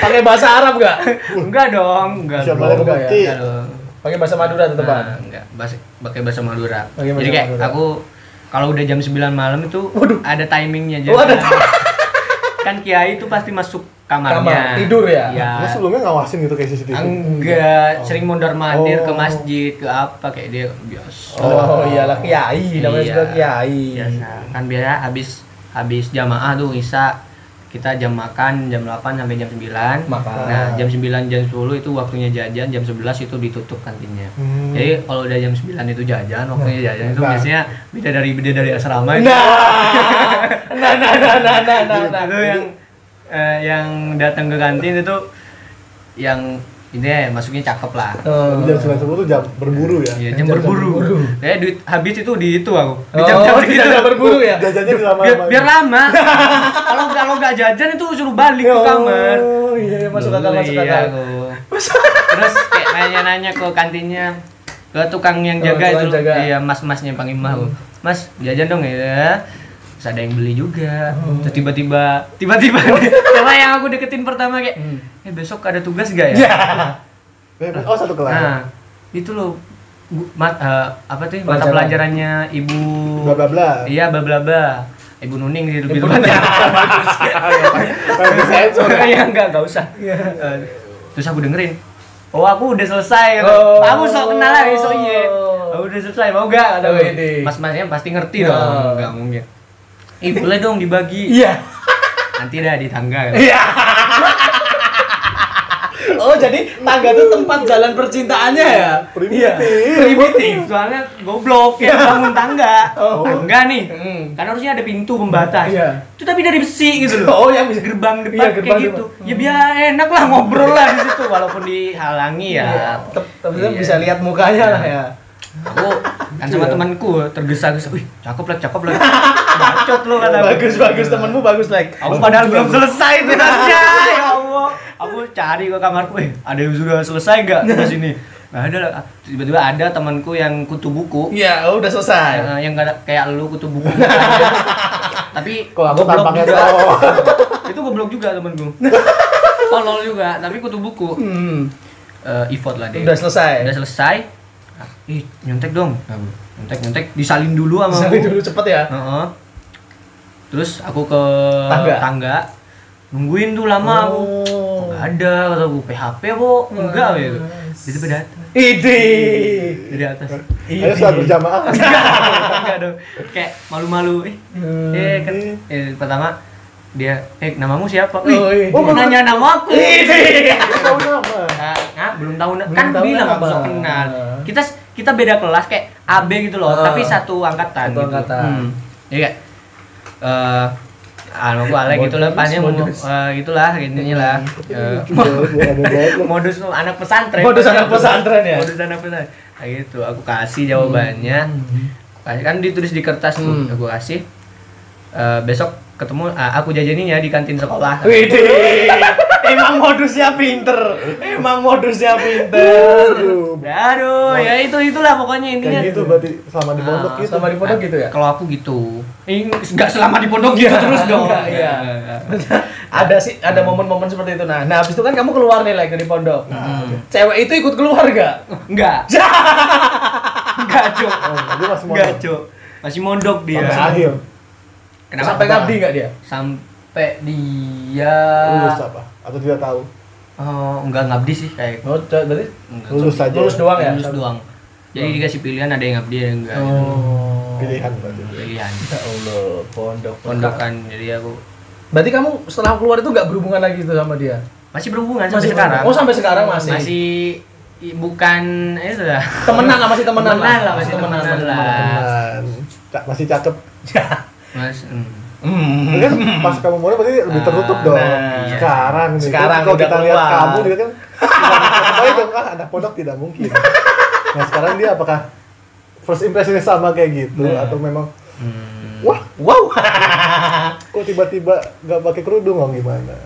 Pakai bahasa Arab gak? enggak dong, enggak. Siapa dong. yang enggak ya? ngerti? Pakai bahasa Madura tetepan. Nah, enggak, bahasa pakai bahasa Madura. Pakai bahasa Jadi kayak Madura. aku kalau udah jam 9 malam itu ada timingnya jadi. Oh, ada kan kiai itu pasti masuk kamarnya. Kamar, tidur ya? Iya. Lu sebelumnya ngawasin gitu kayak CCTV? Enggak, sering mondar mandir ke Oh. masjid, ke apa kayak dia biasa. Oh, iyalah kiai, namanya Iya. juga kiai. Biasa. Kan biasa habis habis jamaah tuh Isa kita jam makan jam 8 sampai jam 9. Makan. Nah, jam 9 jam 10 itu waktunya jajan, jam 11 itu ditutup kantinnya. Hmm. Jadi kalau udah jam 9 itu jajan, waktunya jajan itu Nah. biasanya beda dari beda dari asrama. Nah, nah, nah, nah, nah, nah, nah, nah. itu yang eh, yang datang ke kantin itu yang ini ya masuknya cakep lah. Oh. Jam 9 subuh tuh jam berburu ya? Iya, Jam jam berburu. berburu. Kayak duit habis itu di itu aku. Di Oh, jam-jam tidak segitu. berburu ya? Jajannya di lama biar, biar lama. kalau kalau nggak jajan itu suruh balik ke kamar. Oh, iya, masuk akal, masuk iya akal. aku. Terus kayak nanya-nanya ke kantinnya ke tukang yang Oh, jaga tukang itu jaga. iya mas-masnya panggil aku. Mas jajan dong ya terus ada yang beli juga Oh. terus tiba-tiba tiba-tiba sama yang aku deketin pertama kayak eh besok ada tugas gak ya Ya. Oh, satu kelas. nah itu loh mat, eh, apa tuh mata Pelajaran. pelajarannya ibu Bla bla bla. iya bla bla bla ibu nuning Kayak di sensor. ya enggak enggak usah Eh, terus aku dengerin oh aku udah selesai Oh. aku sok kenal lagi so iya aku udah selesai mau gak Oh, ini. mas masnya pasti ngerti Oh. dong enggak mungkin Ih boleh dong dibagi Iya. nanti dah di tangga Iya. Oh, jadi tangga itu tempat jalan percintaannya ya? Primitif. Iya. Primitif. soalnya goblok ya bangun tangga Oh. tangga nih Hmm. kan harusnya ada pintu pembatas Iya. itu tapi dari besi gitu loh Oh, yang bisa gerbang depan Iya, gerbang kayak gitu depan. ya biar enak lah ngobrol lah di situ walaupun dihalangi ya Iya. Tep- Tapi Iya. bisa lihat mukanya lah ya. Aku kan sama Iya. temanku tergesa-gesa wih cakep lah cakep lah bacot lo kata aku. Bagus, bagus temanmu bagus, like. aku padahal belum selesai tugasnya ya Allah aku cari ke kamarku eh ada yang sudah selesai nggak tugas ini nggak ada lah tiba-tiba ada temanku yang kutu buku Iya, oh, udah selesai. Eh, yang nggak ada kayak lu kutu buku tapi Kalau aku tampaknya juga. itu goblok juga temenku tolol juga tapi kutu buku Hmm. Eh, effort lah dia Udah selesai. udah selesai ih nyontek dong. Nyontek nyontek disalin dulu sama aku. dulu cepet ya. Heeh. terus aku ke Tangga. nungguin tuh lama aku. Oh. nggak ada kata aku. PHP bu. Enggak gitu. Itu pada Ide. dari atas. Ayo saat berjamaah. enggak dong kayak malu-malu. Eh eh kan. Eh, pertama dia eh namamu siapa? Oh, iya. oh, nanya nama aku. Tahu nama. Nah, belum tahu kan bilang aku sok kenal. Kita kita beda kelas kayak AB gitu loh Ah. tapi satu angkatan Satu gitu angkatan. hmm. jadi kayak eh ah nama gue Alek gitu lah Modus, pannya modus. eh, gitulah intinya lah Eh, loh. modus anak pesantren Modus anak pesantren ya? modus anak pesantren kayak gitu aku kasih jawabannya Kasih- kan ditulis di kertas tuh Hmm. aku kasih Eh, besok ketemu ah, aku jajaninya di kantin sekolah Widih. Emang modusnya pinter. Emang modusnya pinter. Aduh. aduh ya itu itulah pokoknya intinya Kayak gitu berarti selama di pondok Ah, gitu. Sama di pondok gitu ya? kalau aku gitu nggak selama di pondok gitu Iya, terus dong enggak, iya. Enggak, enggak. ada sih ada momen-momen seperti itu nah nah habis itu kan kamu keluar nih like dari pondok Hmm. cewek itu ikut keluar gak enggak enggak Oh, masih enggak mondok. cok masih mondok dia Sampai akhir. Kenapa? sampai ngabdi gak dia sampai dia Lulus apa? Atau tidak tahu? oh enggak ngabdi sih kayak oh berarti enggak, Lulus aja. lulus doang ya lulus doang jadi dikasih pilihan ada yang ngabdi ada yang enggak oh Pilihan berarti. pilihan ya Allah pondok pondokan jadi aku berarti kamu setelah keluar itu gak berhubungan lagi tuh sama dia masih berhubungan sampai Masih sekarang oh sampai sekarang masih masih bukan itu lah temenan lah masih temenan, Temenan lah, masih temenan lah. Temenan. Ca- Masih cakep. mas mm. Hmm. Kan pas kamu mulai berarti lebih tertutup dong. Nah, sekarang nih. sekarang kalau kita lihat kamu dia kan baik dong ah anak pondok tidak mungkin. Nah sekarang dia apakah first impressionnya sama kayak gitu Nah. atau memang Hmm. wah wow kok tiba-tiba nggak pakai kerudung oh gimana?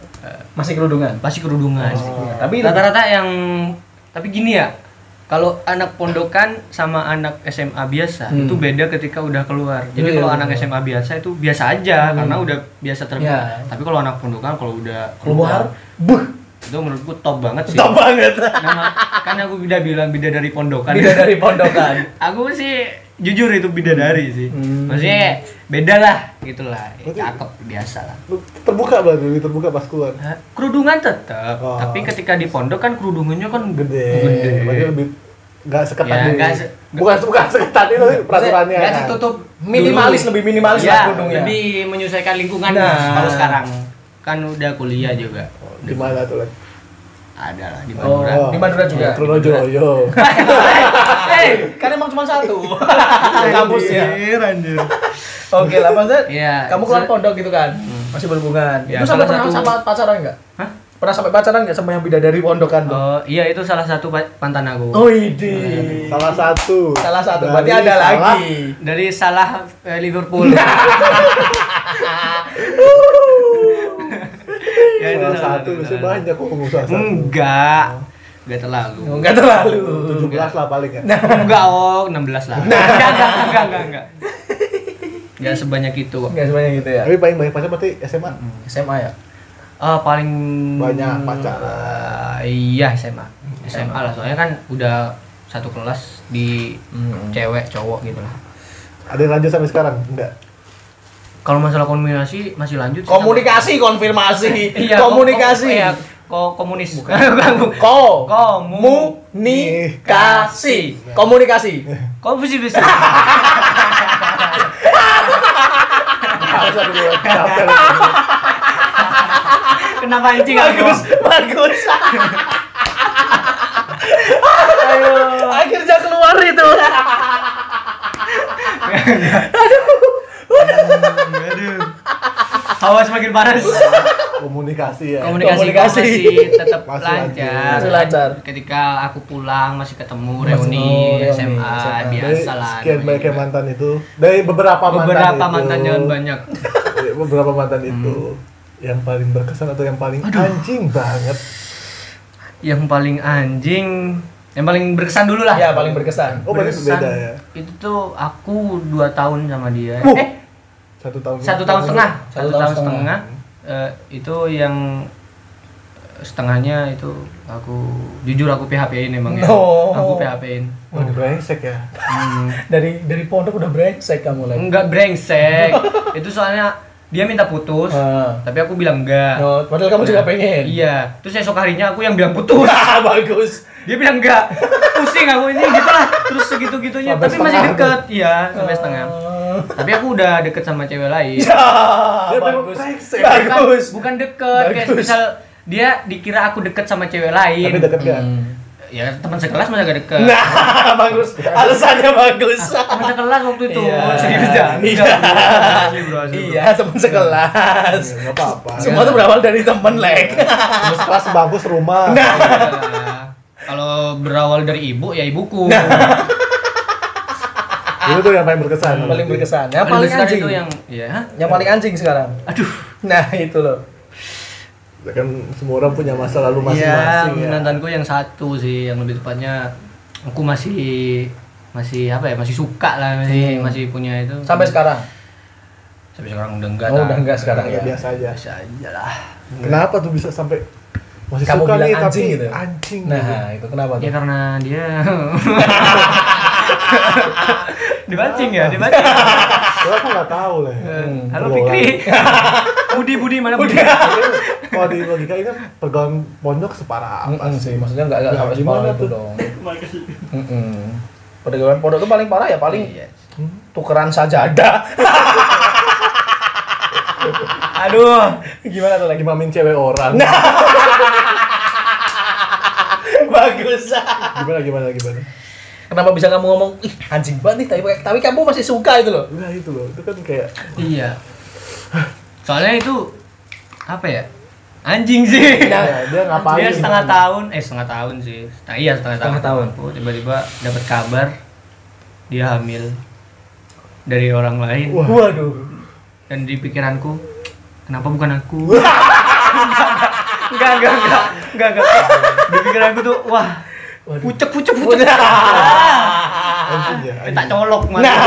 masih kerudungan pasti kerudungan Oh. tapi rata-rata yang tapi gini ya kalau anak pondokan sama anak SMA biasa Hmm. itu beda ketika udah keluar jadi Iya, kalau iya, anak iya. SMA biasa itu biasa aja Hmm. karena udah biasa terbiasa Iya. tapi kalau anak pondokan kalau udah keluar buh itu menurutku top banget sih top banget Nah, kan aku udah bilang bidadari pondokan beda dari pondokan aku sih jujur itu bidadari sih Hmm. maksudnya beda lah gitulah Berarti- cakep biasa lah terbuka berarti lebih terbuka pas keluar. Hah? kerudungan tetap Oh. tapi ketika di pondok kan kerudungannya kan Gede. gede. Berarti lebih nggak seketat Ya, nggak se- bukan bukan seketat itu peraturannya. nggak kan. minimalis dulu. lebih minimalis lah ya, kerudungnya lebih menyesuaikan lingkungan Nah. Kalau sekarang kan udah kuliah juga Oh, Di mana tuh? Ada lah di Oh, Madura di Madura juga. Tronojoyo. Eh, kan emang cuma satu kampus ya. Anjir. Oke lah, maksudnya Iya, kamu keluar pondok gitu kan, masih berhubungan. Ya, itu sampai pernah satu- sama pacaran nggak? Hah? Pernah sampai pacaran nggak sama yang bidadari pondokan tuh? Oh, iya itu salah satu pa- pantan aku. Oh ide. Salah satu. Salah satu, Dari berarti ada salah- lagi. Dari salah eh, Liverpool. Ya, itu Salah salah satu, masih banyak kok pengusaha satu. Enggak. Enggak terlalu. Enggak terlalu. 17 lah paling ya. Enggak, oh 16 lah. Enggak, enggak, enggak, enggak, enggak, sebanyak itu kok. Enggak sebanyak gitu ya. Tapi paling banyak pacar berarti SMA. SMA ya. Ah, paling Banyak pacaran. Ah, iya, SMA. SMA lah, soalnya kan udah satu kelas di Hmm. cewek cowok gitu lah. Ada yang lanjut sampai sekarang? Enggak. Kalau masalah komunikasi masih lanjut sih Komunikasi, konfirmasi. Iya, komunikasi. Ko, ko, iya, ko, komunis. Bukan. Ko. Komunikasi. Komunikasi. Komunikasi. Bisa. Kenapa anjing aku? Bagus, bagus. Ayo. Akhirnya keluar itu. Aduh. Hawa semakin panas. Komunikasi ya. Komunikasi, Komunikasi. masih tetap Masih lancar. Masih lancar. Ketika aku pulang masih ketemu Masih reuni SMA SMA. biasa lah. Dari sekian namanya banyak mantan itu. Dari beberapa mantan Beberapa mantan jangan banyak. Beberapa mantan itu. Yang paling berkesan atau yang paling anjing banget. Yang paling anjing, yang paling berkesan dulu lah. Ya, paling berkesan. Oh, berarti Berkesan, beda ya. Itu tuh aku dua tahun sama dia. Uh. Eh, Satu tahun. satu tahun setengah. Satu Satu, tahun tahun setengah. setengah. Eh, itu yang setengahnya itu aku jujur aku PHP-in emang ya. No. Aku PHP-in. Waduh, brengsek ya. Hmm. Dari dari pondok udah brengsek kamu lagi. Enggak brengsek. itu soalnya dia minta putus, Ah. tapi aku bilang enggak. No, padahal kamu juga pengen. Iya, terus esok harinya aku yang bilang putus. Wah, bagus. Dia bilang enggak. Pusing aku ini gitu lah. Terus segitu-gitunya, Sampai tapi masih deket. Iya, sampai setengah. Ah. Tapi aku udah deket sama cewek lain. Ya, bagus. Bukan, Bagus. bukan deket, kayak Bagus. misal dia dikira aku deket sama cewek lain. Tapi deket gak? Hmm. Ya teman sekelas masa gak deket. Nah, bagus. Alasannya bagus. Teman sekelas waktu itu. Iya. Serius dah. Iya. Enggak, bro. Iya, teman sekelas. Ya, nggak apa-apa. Semua tuh berawal dari temen, Lek. Terus kelas bagus rumah. Iya. Kalau berawal dari ibu ya ibuku. Itu tuh yang paling berkesan. Paling berkesan. Yang Paling anjing. itu yang ya. Yang paling anjing sekarang. Aduh. Nah, itu loh. Ya kan semua orang punya masa lalu Iya, masing-masing ya. mantanku yang satu sih, yang lebih tepatnya aku masih masih apa ya masih suka lah masih Hmm. masih punya itu Sampai sekarang. sampai sekarang udah enggak Oh, udah enggak sekarang Ya, ya. biasa aja. biasa aja lah Kenapa tuh bisa sampai masih Kamu suka bilang nih anjing tapi gitu. anjing. Nah, gitu. itu kenapa tuh? ya karena dia dipancing ya dipancing Soalnya aku nggak tahu lah. Hmm. halo. Fikri Budi Budi mana Budi Kalau di logika ini kan pergaulan pondok separah apa sih? sih, maksudnya enggak enggak Ya, sampai gimana separah itu dong. Pergaulan pondok itu paling parah ya paling Iya. tukeran sajadah. aduh Gimana tuh lagi? Gimamin cewek orang. Bagus. Gimana gimana gimana? Kenapa bisa kamu ngomong, ih anjing banget nih, tapi, tapi kamu masih suka itu loh. Nah itu loh, itu kan kayak iya soalnya itu apa ya anjing sih Nah, ya, dia ngapain? dia setengah tahun eh setengah tahun sih setengah iya setengah, Setengah tahun tahun. aku tiba-tiba dapat kabar dia hamil dari orang lain Wah. Waduh. dan di pikiranku kenapa bukan aku enggak enggak enggak enggak enggak di pikiranku tuh wah Anjing ya. Eh, tak colok mas Nah.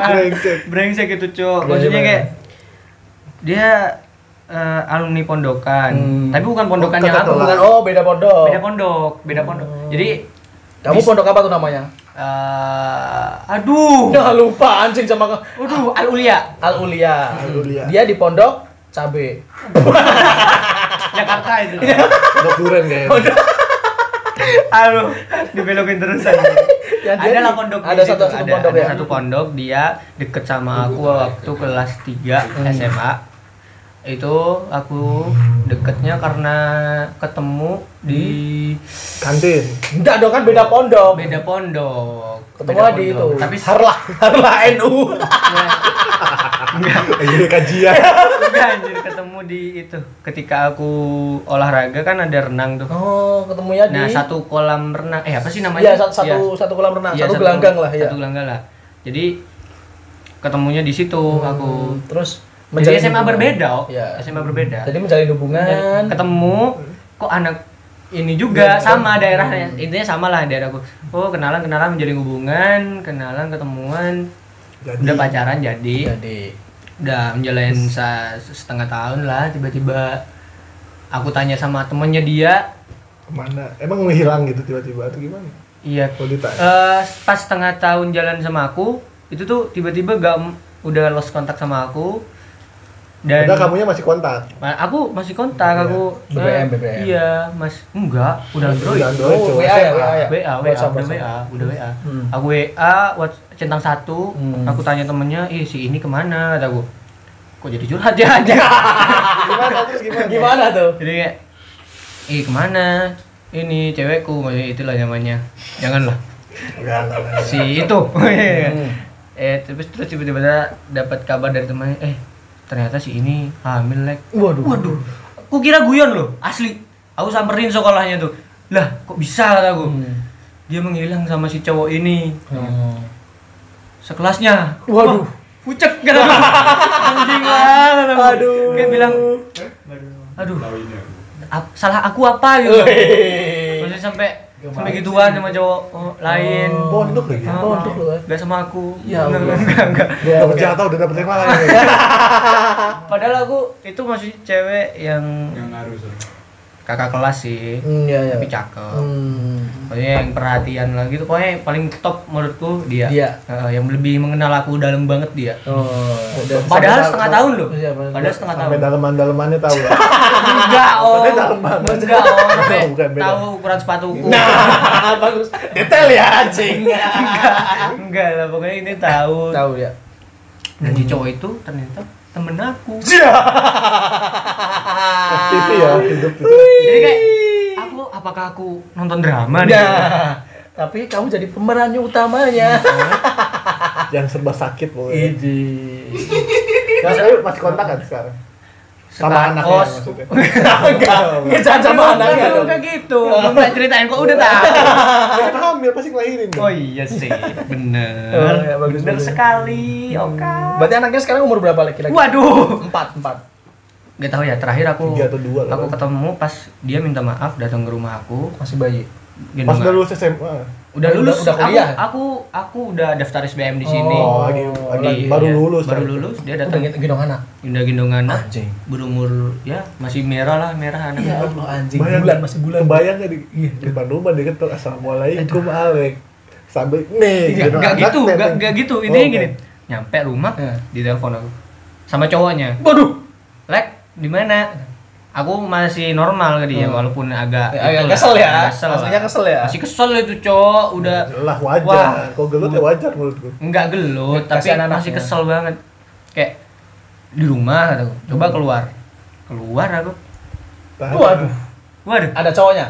Brengsek. brengsek itu cok maksudnya kayak dia eh, alumni pondokan Hmm. tapi bukan pondokannya Oh, aku Bukan, oh beda pondok. beda pondok beda pondok jadi Kamu pondok apa tuh namanya? eh, aduh Udah lupa anjing sama aduh al ulia Al Ulia. Al Ulia. Dia di pondok cabe. Jakarta itu Pondok duren kayaknya. Aduh dibelokin terus aja Ya, ada lah pondok ada satu- satu ada, pondok ada ya? satu pondok dia deket sama aku waktu kelas 3 Hmm. SMA itu aku deketnya karena ketemu di Kantin. Enggak dong kan beda pondok. beda pondok Ketemu Beda di itu. tapi Harlah, Harlah NU. enggak Lagi kajian. enggak anjir ketemu di itu ketika aku olahraga kan ada renang tuh Oh, ketemunya di nah satu kolam renang eh apa sih namanya Iya, satu satu, satu kolam renang, Iya, satu gelanggang lah ya. satu gelanggang lah jadi ketemunya di situ aku Hmm, Terus jadi SMA hubungan. berbeda oh. Iya. SMA berbeda Jadi menjalin hubungan. Jadi ketemu kok anak ini juga Iya, sama iya. daerahnya intinya sama lah daerahku oh kenalan kenalan menjalin hubungan kenalan ketemuan Jadi udah pacaran jadi Jadi udah menjalin setengah tahun lah tiba-tiba aku tanya sama temennya dia ke mana? Emang menghilang gitu tiba-tiba atau gimana? iya Kalau ditanya. eh, pas setengah tahun jalan sama aku itu tuh tiba-tiba gak udah lost kontak sama aku dan Udah kamunya masih kontak. Aku masih kontak Iya. aku BBM, eh, BBM. iya mas enggak udah android Udah Android, Oh, WA ya. WA ya. WA, WA, WhatsApp, udah. WA, udah WA. Hmm. Aku WA, what, centang satu, Hmm. aku tanya temennya, ih si ini ke mana, kataku. Kok jadi curhat ya aja. Gimana terus gimana? gimana tuh? jadi kayak, ih ke mana? Ini cewekku, maksudnya itulah namanya. Janganlah. Si itu. Hmm. eh terus terus tiba-tiba dapat kabar dari temannya, eh ternyata si ini hamil lek. Waduh. Waduh. Aku kira guyon loh, asli. Aku samperin sekolahnya tuh. Lah, kok bisa kataku. Hmm. Dia menghilang sama si cowok ini. Hmm. sekelasnya Waduh. Wah, pucek gitu anjing aku. Aduh. kayak bilang aduh ap- salah aku apa gitu maksudnya sampai sampai gituan sama cowok oh, lain Pondok lagi. Ah, pondok lu, eh. Gak sama aku. Ya Enggak, Allah. enggak, enggak. Dapat jatah udah dapet yang lain. Padahal aku itu masih cewek yang yang harus kakak kelas sih. Hmm, iya, iya. Tapi cakep. Hmm. Pokoknya yang perhatian lah gitu. Pokoknya yang paling top menurutku dia. Dia. Eh, yang lebih mengenal aku dalam banget dia. Oh, Padahal setengah tahun loh. Iya. Padahal setengah tahun. Sampai daleman-dalemannya tahu ya. Enggak, oh. Padahal dalam banget. Enggak, oh. Tahu ukuran sepatuku. Nah, bagus. Detail ya anjing. Enggak lah, pokoknya ini tahu. Tahu ya. Dan si cowok itu ternyata temen aku. FTV ya hidup itu. Jadi kayak aku apakah aku nonton drama nih? Nah, tapi kamu jadi pemerannya utamanya. Yang serba sakit pokoknya. Idi. Ya, saya masih kontak kan sekarang. Sama Sekarang anaknya kos. maksudnya. Enggak, enggak jangan sama anaknya Enggak, dong. enggak gitu. Enggak ceritain kok udah tahu. Ya, kan hamil pasti ngelahirin. Oh iya sih, bener. Oh, iya, bagus, bener sekali, Oka. Berarti anaknya sekarang umur berapa lagi? Waduh. Empat, empat. Gak tahu ya, terakhir aku Tiga atau dua lah, aku ketemu pas dia minta maaf datang ke rumah aku. Masih bayi. Pas udah lulus SMA. Udah Udah- lulus, udah kuliah? Aku, aku aku udah daftar SBM di sini. Oh, lagi, lagi Di- baru iya, lulus. Baru kan. lulus, dia Udah datang gendong anak. Indah gendongan Anjing. berumur ya masih merah lah merah anaknya. Ya Allah anjing. Bayang, Bulan masih bulan. Bayang nggak di di depan rumah dia ketok assalamualaikum Alek. Sambil nih. Enggak, gitu, enggak anak gitu, enggak gitu. Oh, Intinya oke. gini. Nyampe rumah, Ya. di telepon aku. Sama cowoknya. Waduh. Lek, di mana? Aku masih normal ke dia Hmm. walaupun agak Ya, agak kesel ya. Kesel lah. kesel ya. Masih kesel itu, Cok. Udah lah wajar. Wah. Kok gelut ya wajar menurutku. enggak gelut, tapi Kasihan masih kesel banget. Kayak di rumah kataku. Coba Hmm. keluar. Keluar aku. Waduh. Waduh, Ada cowoknya.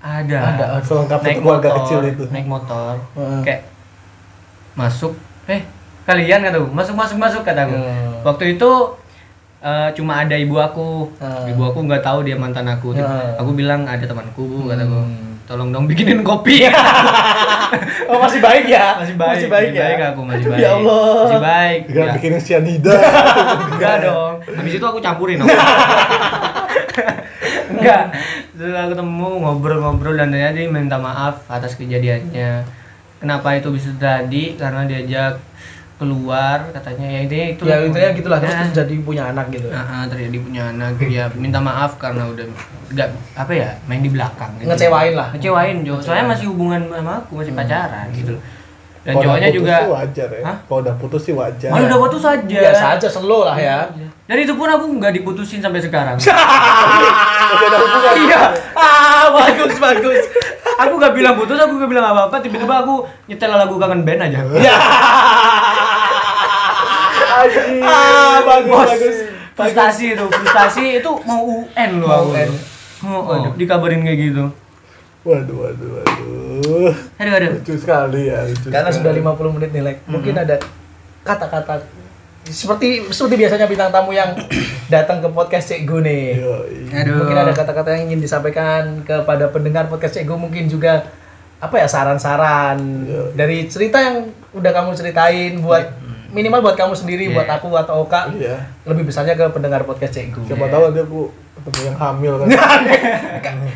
ada. Ada. Selengkap naik keluarga motor, kecil itu. naik motor. Heeh. Kayak masuk, eh kalian kataku, masuk masuk masuk kataku. Hmm. Waktu itu eh, cuma ada ibu aku, Hmm. ibu aku nggak tahu dia mantan aku. Hmm. Aku bilang ada temanku, kataku, Hmm. tolong dong bikinin kopi. Oh masih baik ya? masih baik, Masih baik ya? aku masih baik. Ya Allah. Masih baik. Enggak Ya. bikinin cyanida. Enggak dong. Habis itu aku campurin dong. Enggak. Terus aku ketemu ngobrol-ngobrol dan ternyata dia minta maaf atas kejadiannya. Kenapa itu bisa terjadi? Karena diajak keluar katanya ya intinya itu Ya intinya gitulah terus, Nah, terus jadi punya anak gitu. nah, ah, terjadi punya anak ya minta maaf karena udah nggak apa ya main di belakang gitu. Ngecewain lah. ngecewain Jo soalnya masih hubungan sama aku masih pacaran gitu loh. dan Kalau udah cowoknya putus juga sih wajar ya. Hah? Kalau udah putus sih wajar. Malu udah putus aja Biasa aja slow lah ya. dan itu pun aku nggak diputusin sampai sekarang Masih ada hubungan. iya Ah, bagus bagus. aku gak bilang putus aku gak bilang apa apa tiba-tiba aku nyetel lagu kangen band aja Ya. Anjing. Ah, bagus Bos, bagus. frustasi itu frustasi itu mau UN loh Mau aku UN. oh, oh, dikabarin kayak gitu Waduh, waduh, waduh. aduh aduh Lucu sekali ya, lucu Karena sekali. sudah 50 menit nih, Lek. Mungkin ada kata-kata seperti seperti biasanya bintang tamu yang datang ke podcast Cek Gu nih. Aduh Mungkin ada kata-kata yang ingin disampaikan kepada pendengar podcast Cek Gu mungkin juga apa ya saran-saran Iya. dari cerita yang udah kamu ceritain buat minimal buat kamu sendiri, Iya. buat aku atau Oka, Iya. lebih besarnya ke pendengar podcast Cek Gu. Siapa tahu nanti aku ketemu yang hamil kan.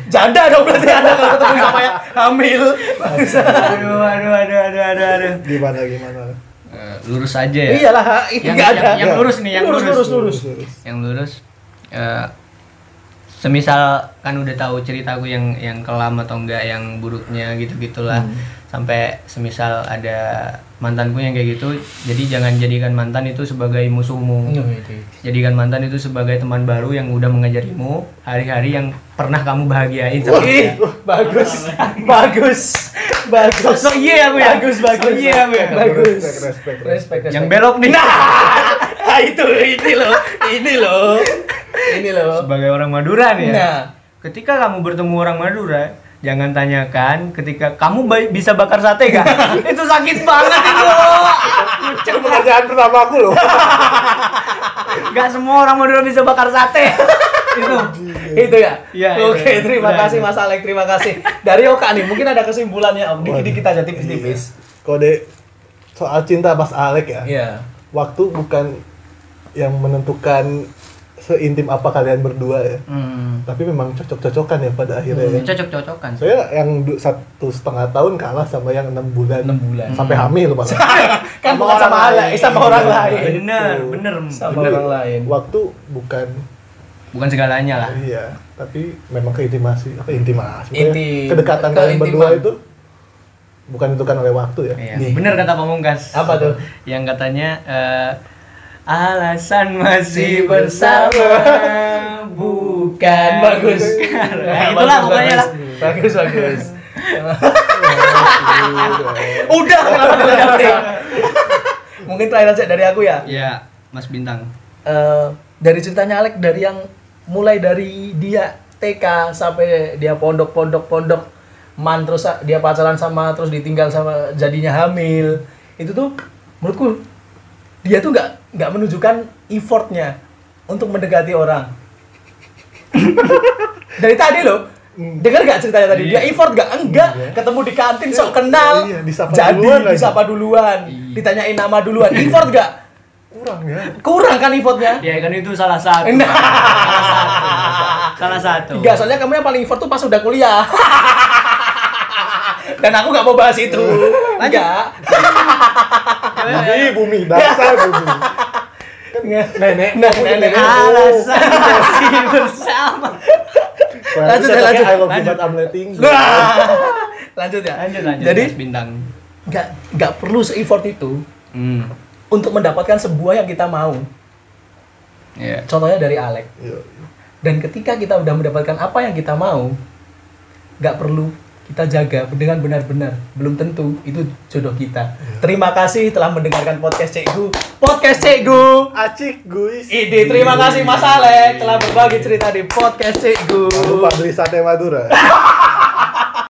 Janda dong berarti Anda kalau ketemu sama yang hamil. aduh aduh aduh aduh aduh aduh Gimana gimana? Eh, lurus aja ya Iyalah, ini Yang- ada. yang- yang lurus nih, yang lurus, lurus. lurus, lurus. yang lurus eh, semisal kan udah tahu ceritaku yang yang kelam atau enggak yang buruknya gitu gitulah sampai semisal ada mantanku yang kayak gitu jadi jangan jadikan mantan itu sebagai musuhmu jadikan mantan itu sebagai teman baru yang udah mengajarimu hari-hari yang pernah kamu bahagiain Ih, dia. bagus, bagus, bagus. Sosok iya aku ya. Bagus, bagus. Sosok iya aku ya. Bagus. Respect, respect, Respect, respect. yang belok nih Nah, itu ini loh, ini loh, ini loh. sebagai orang Madura nih ya Nah, Ketika kamu bertemu orang Madura, jangan tanyakan ketika kamu bisa bakar sate gak? itu sakit banget itu. Itu pekerjaan pertama aku loh. Gak semua orang Madura bisa bakar sate. itu. itu ya. Iya, Oke, itu. terima Udah, kasih. Mas Alek, terima kasih. Dari Oka nih, mungkin ada kesimpulannya Om. Dikit-dikit aja tipis-tipis. Kode soal cinta pas Alek ya. Iya. Waktu bukan yang menentukan seintim apa kalian berdua ya. Hmm. Tapi memang cocok-cocokan ya pada akhirnya. ya. Cocok-cocokan. Saya yang satu setengah tahun kalah sama yang enam bulan. Enam bulan. Sampai hamil malah. Kan bukan sama Ale, sama orang lain. Bener, bener. Sama bener. orang lain. Waktu bukan Bukan segalanya lah. iya, tapi memang keintimasi apa intimasi. Intim. Kedekatan kalian Keintiman. berdua itu bukan ditentukan oleh waktu ya. Iya, Nih. bener kata Pamungkas. Apa tuh? Yang katanya eh, alasan masih bersama bukan bagus. Nah, itulah pokoknya lah. Bagus, bagus. Udah, kenapa? Mungkin terakhir aja dari aku ya. Iya, Mas Bintang. Eh, dari ceritanya Alek dari yang mulai dari dia TK sampai dia pondok pondok pondok man terus dia pacaran sama terus ditinggal sama jadinya hamil itu tuh menurutku dia tuh nggak nggak menunjukkan effortnya untuk mendekati orang dari tadi loh dengar gak ceritanya tadi dia effort gak enggak Iya. ketemu di kantin sok kenal Iya, disapa jadi duluan lagi. disapa duluan Iya. ditanyain nama duluan effort gak Kurang ya. kurang kan effortnya Ya kan itu salah satu. Nah. Salah satu. Enggak, soalnya kamu yang paling effort tuh pas udah kuliah. Dan aku nggak mau bahas itu. Enggak. Bumi, bumi, dasar bumi. Nenek, Nah, kamu nenek. Alasan masih bersama. Lanjut ya, lanjut. I love you Lanjut. but I'm letting you. Lanjut ya. Lanjut lanjut. Jadi Bintang. nggak nggak perlu se-effort itu Hmm. untuk mendapatkan sebuah yang kita mau. Iya. Contohnya dari Alek. Iya. Dan ketika kita udah mendapatkan apa yang kita mau, nggak perlu kita jaga dengan benar-benar. Belum tentu itu jodoh kita. Terima kasih telah mendengarkan podcast Cikgu. Podcast Cikgu. Acik guys. Ide, terima kasih Mas Alek telah berbagi cerita di podcast Cikgu. Lupa beli sate Madura.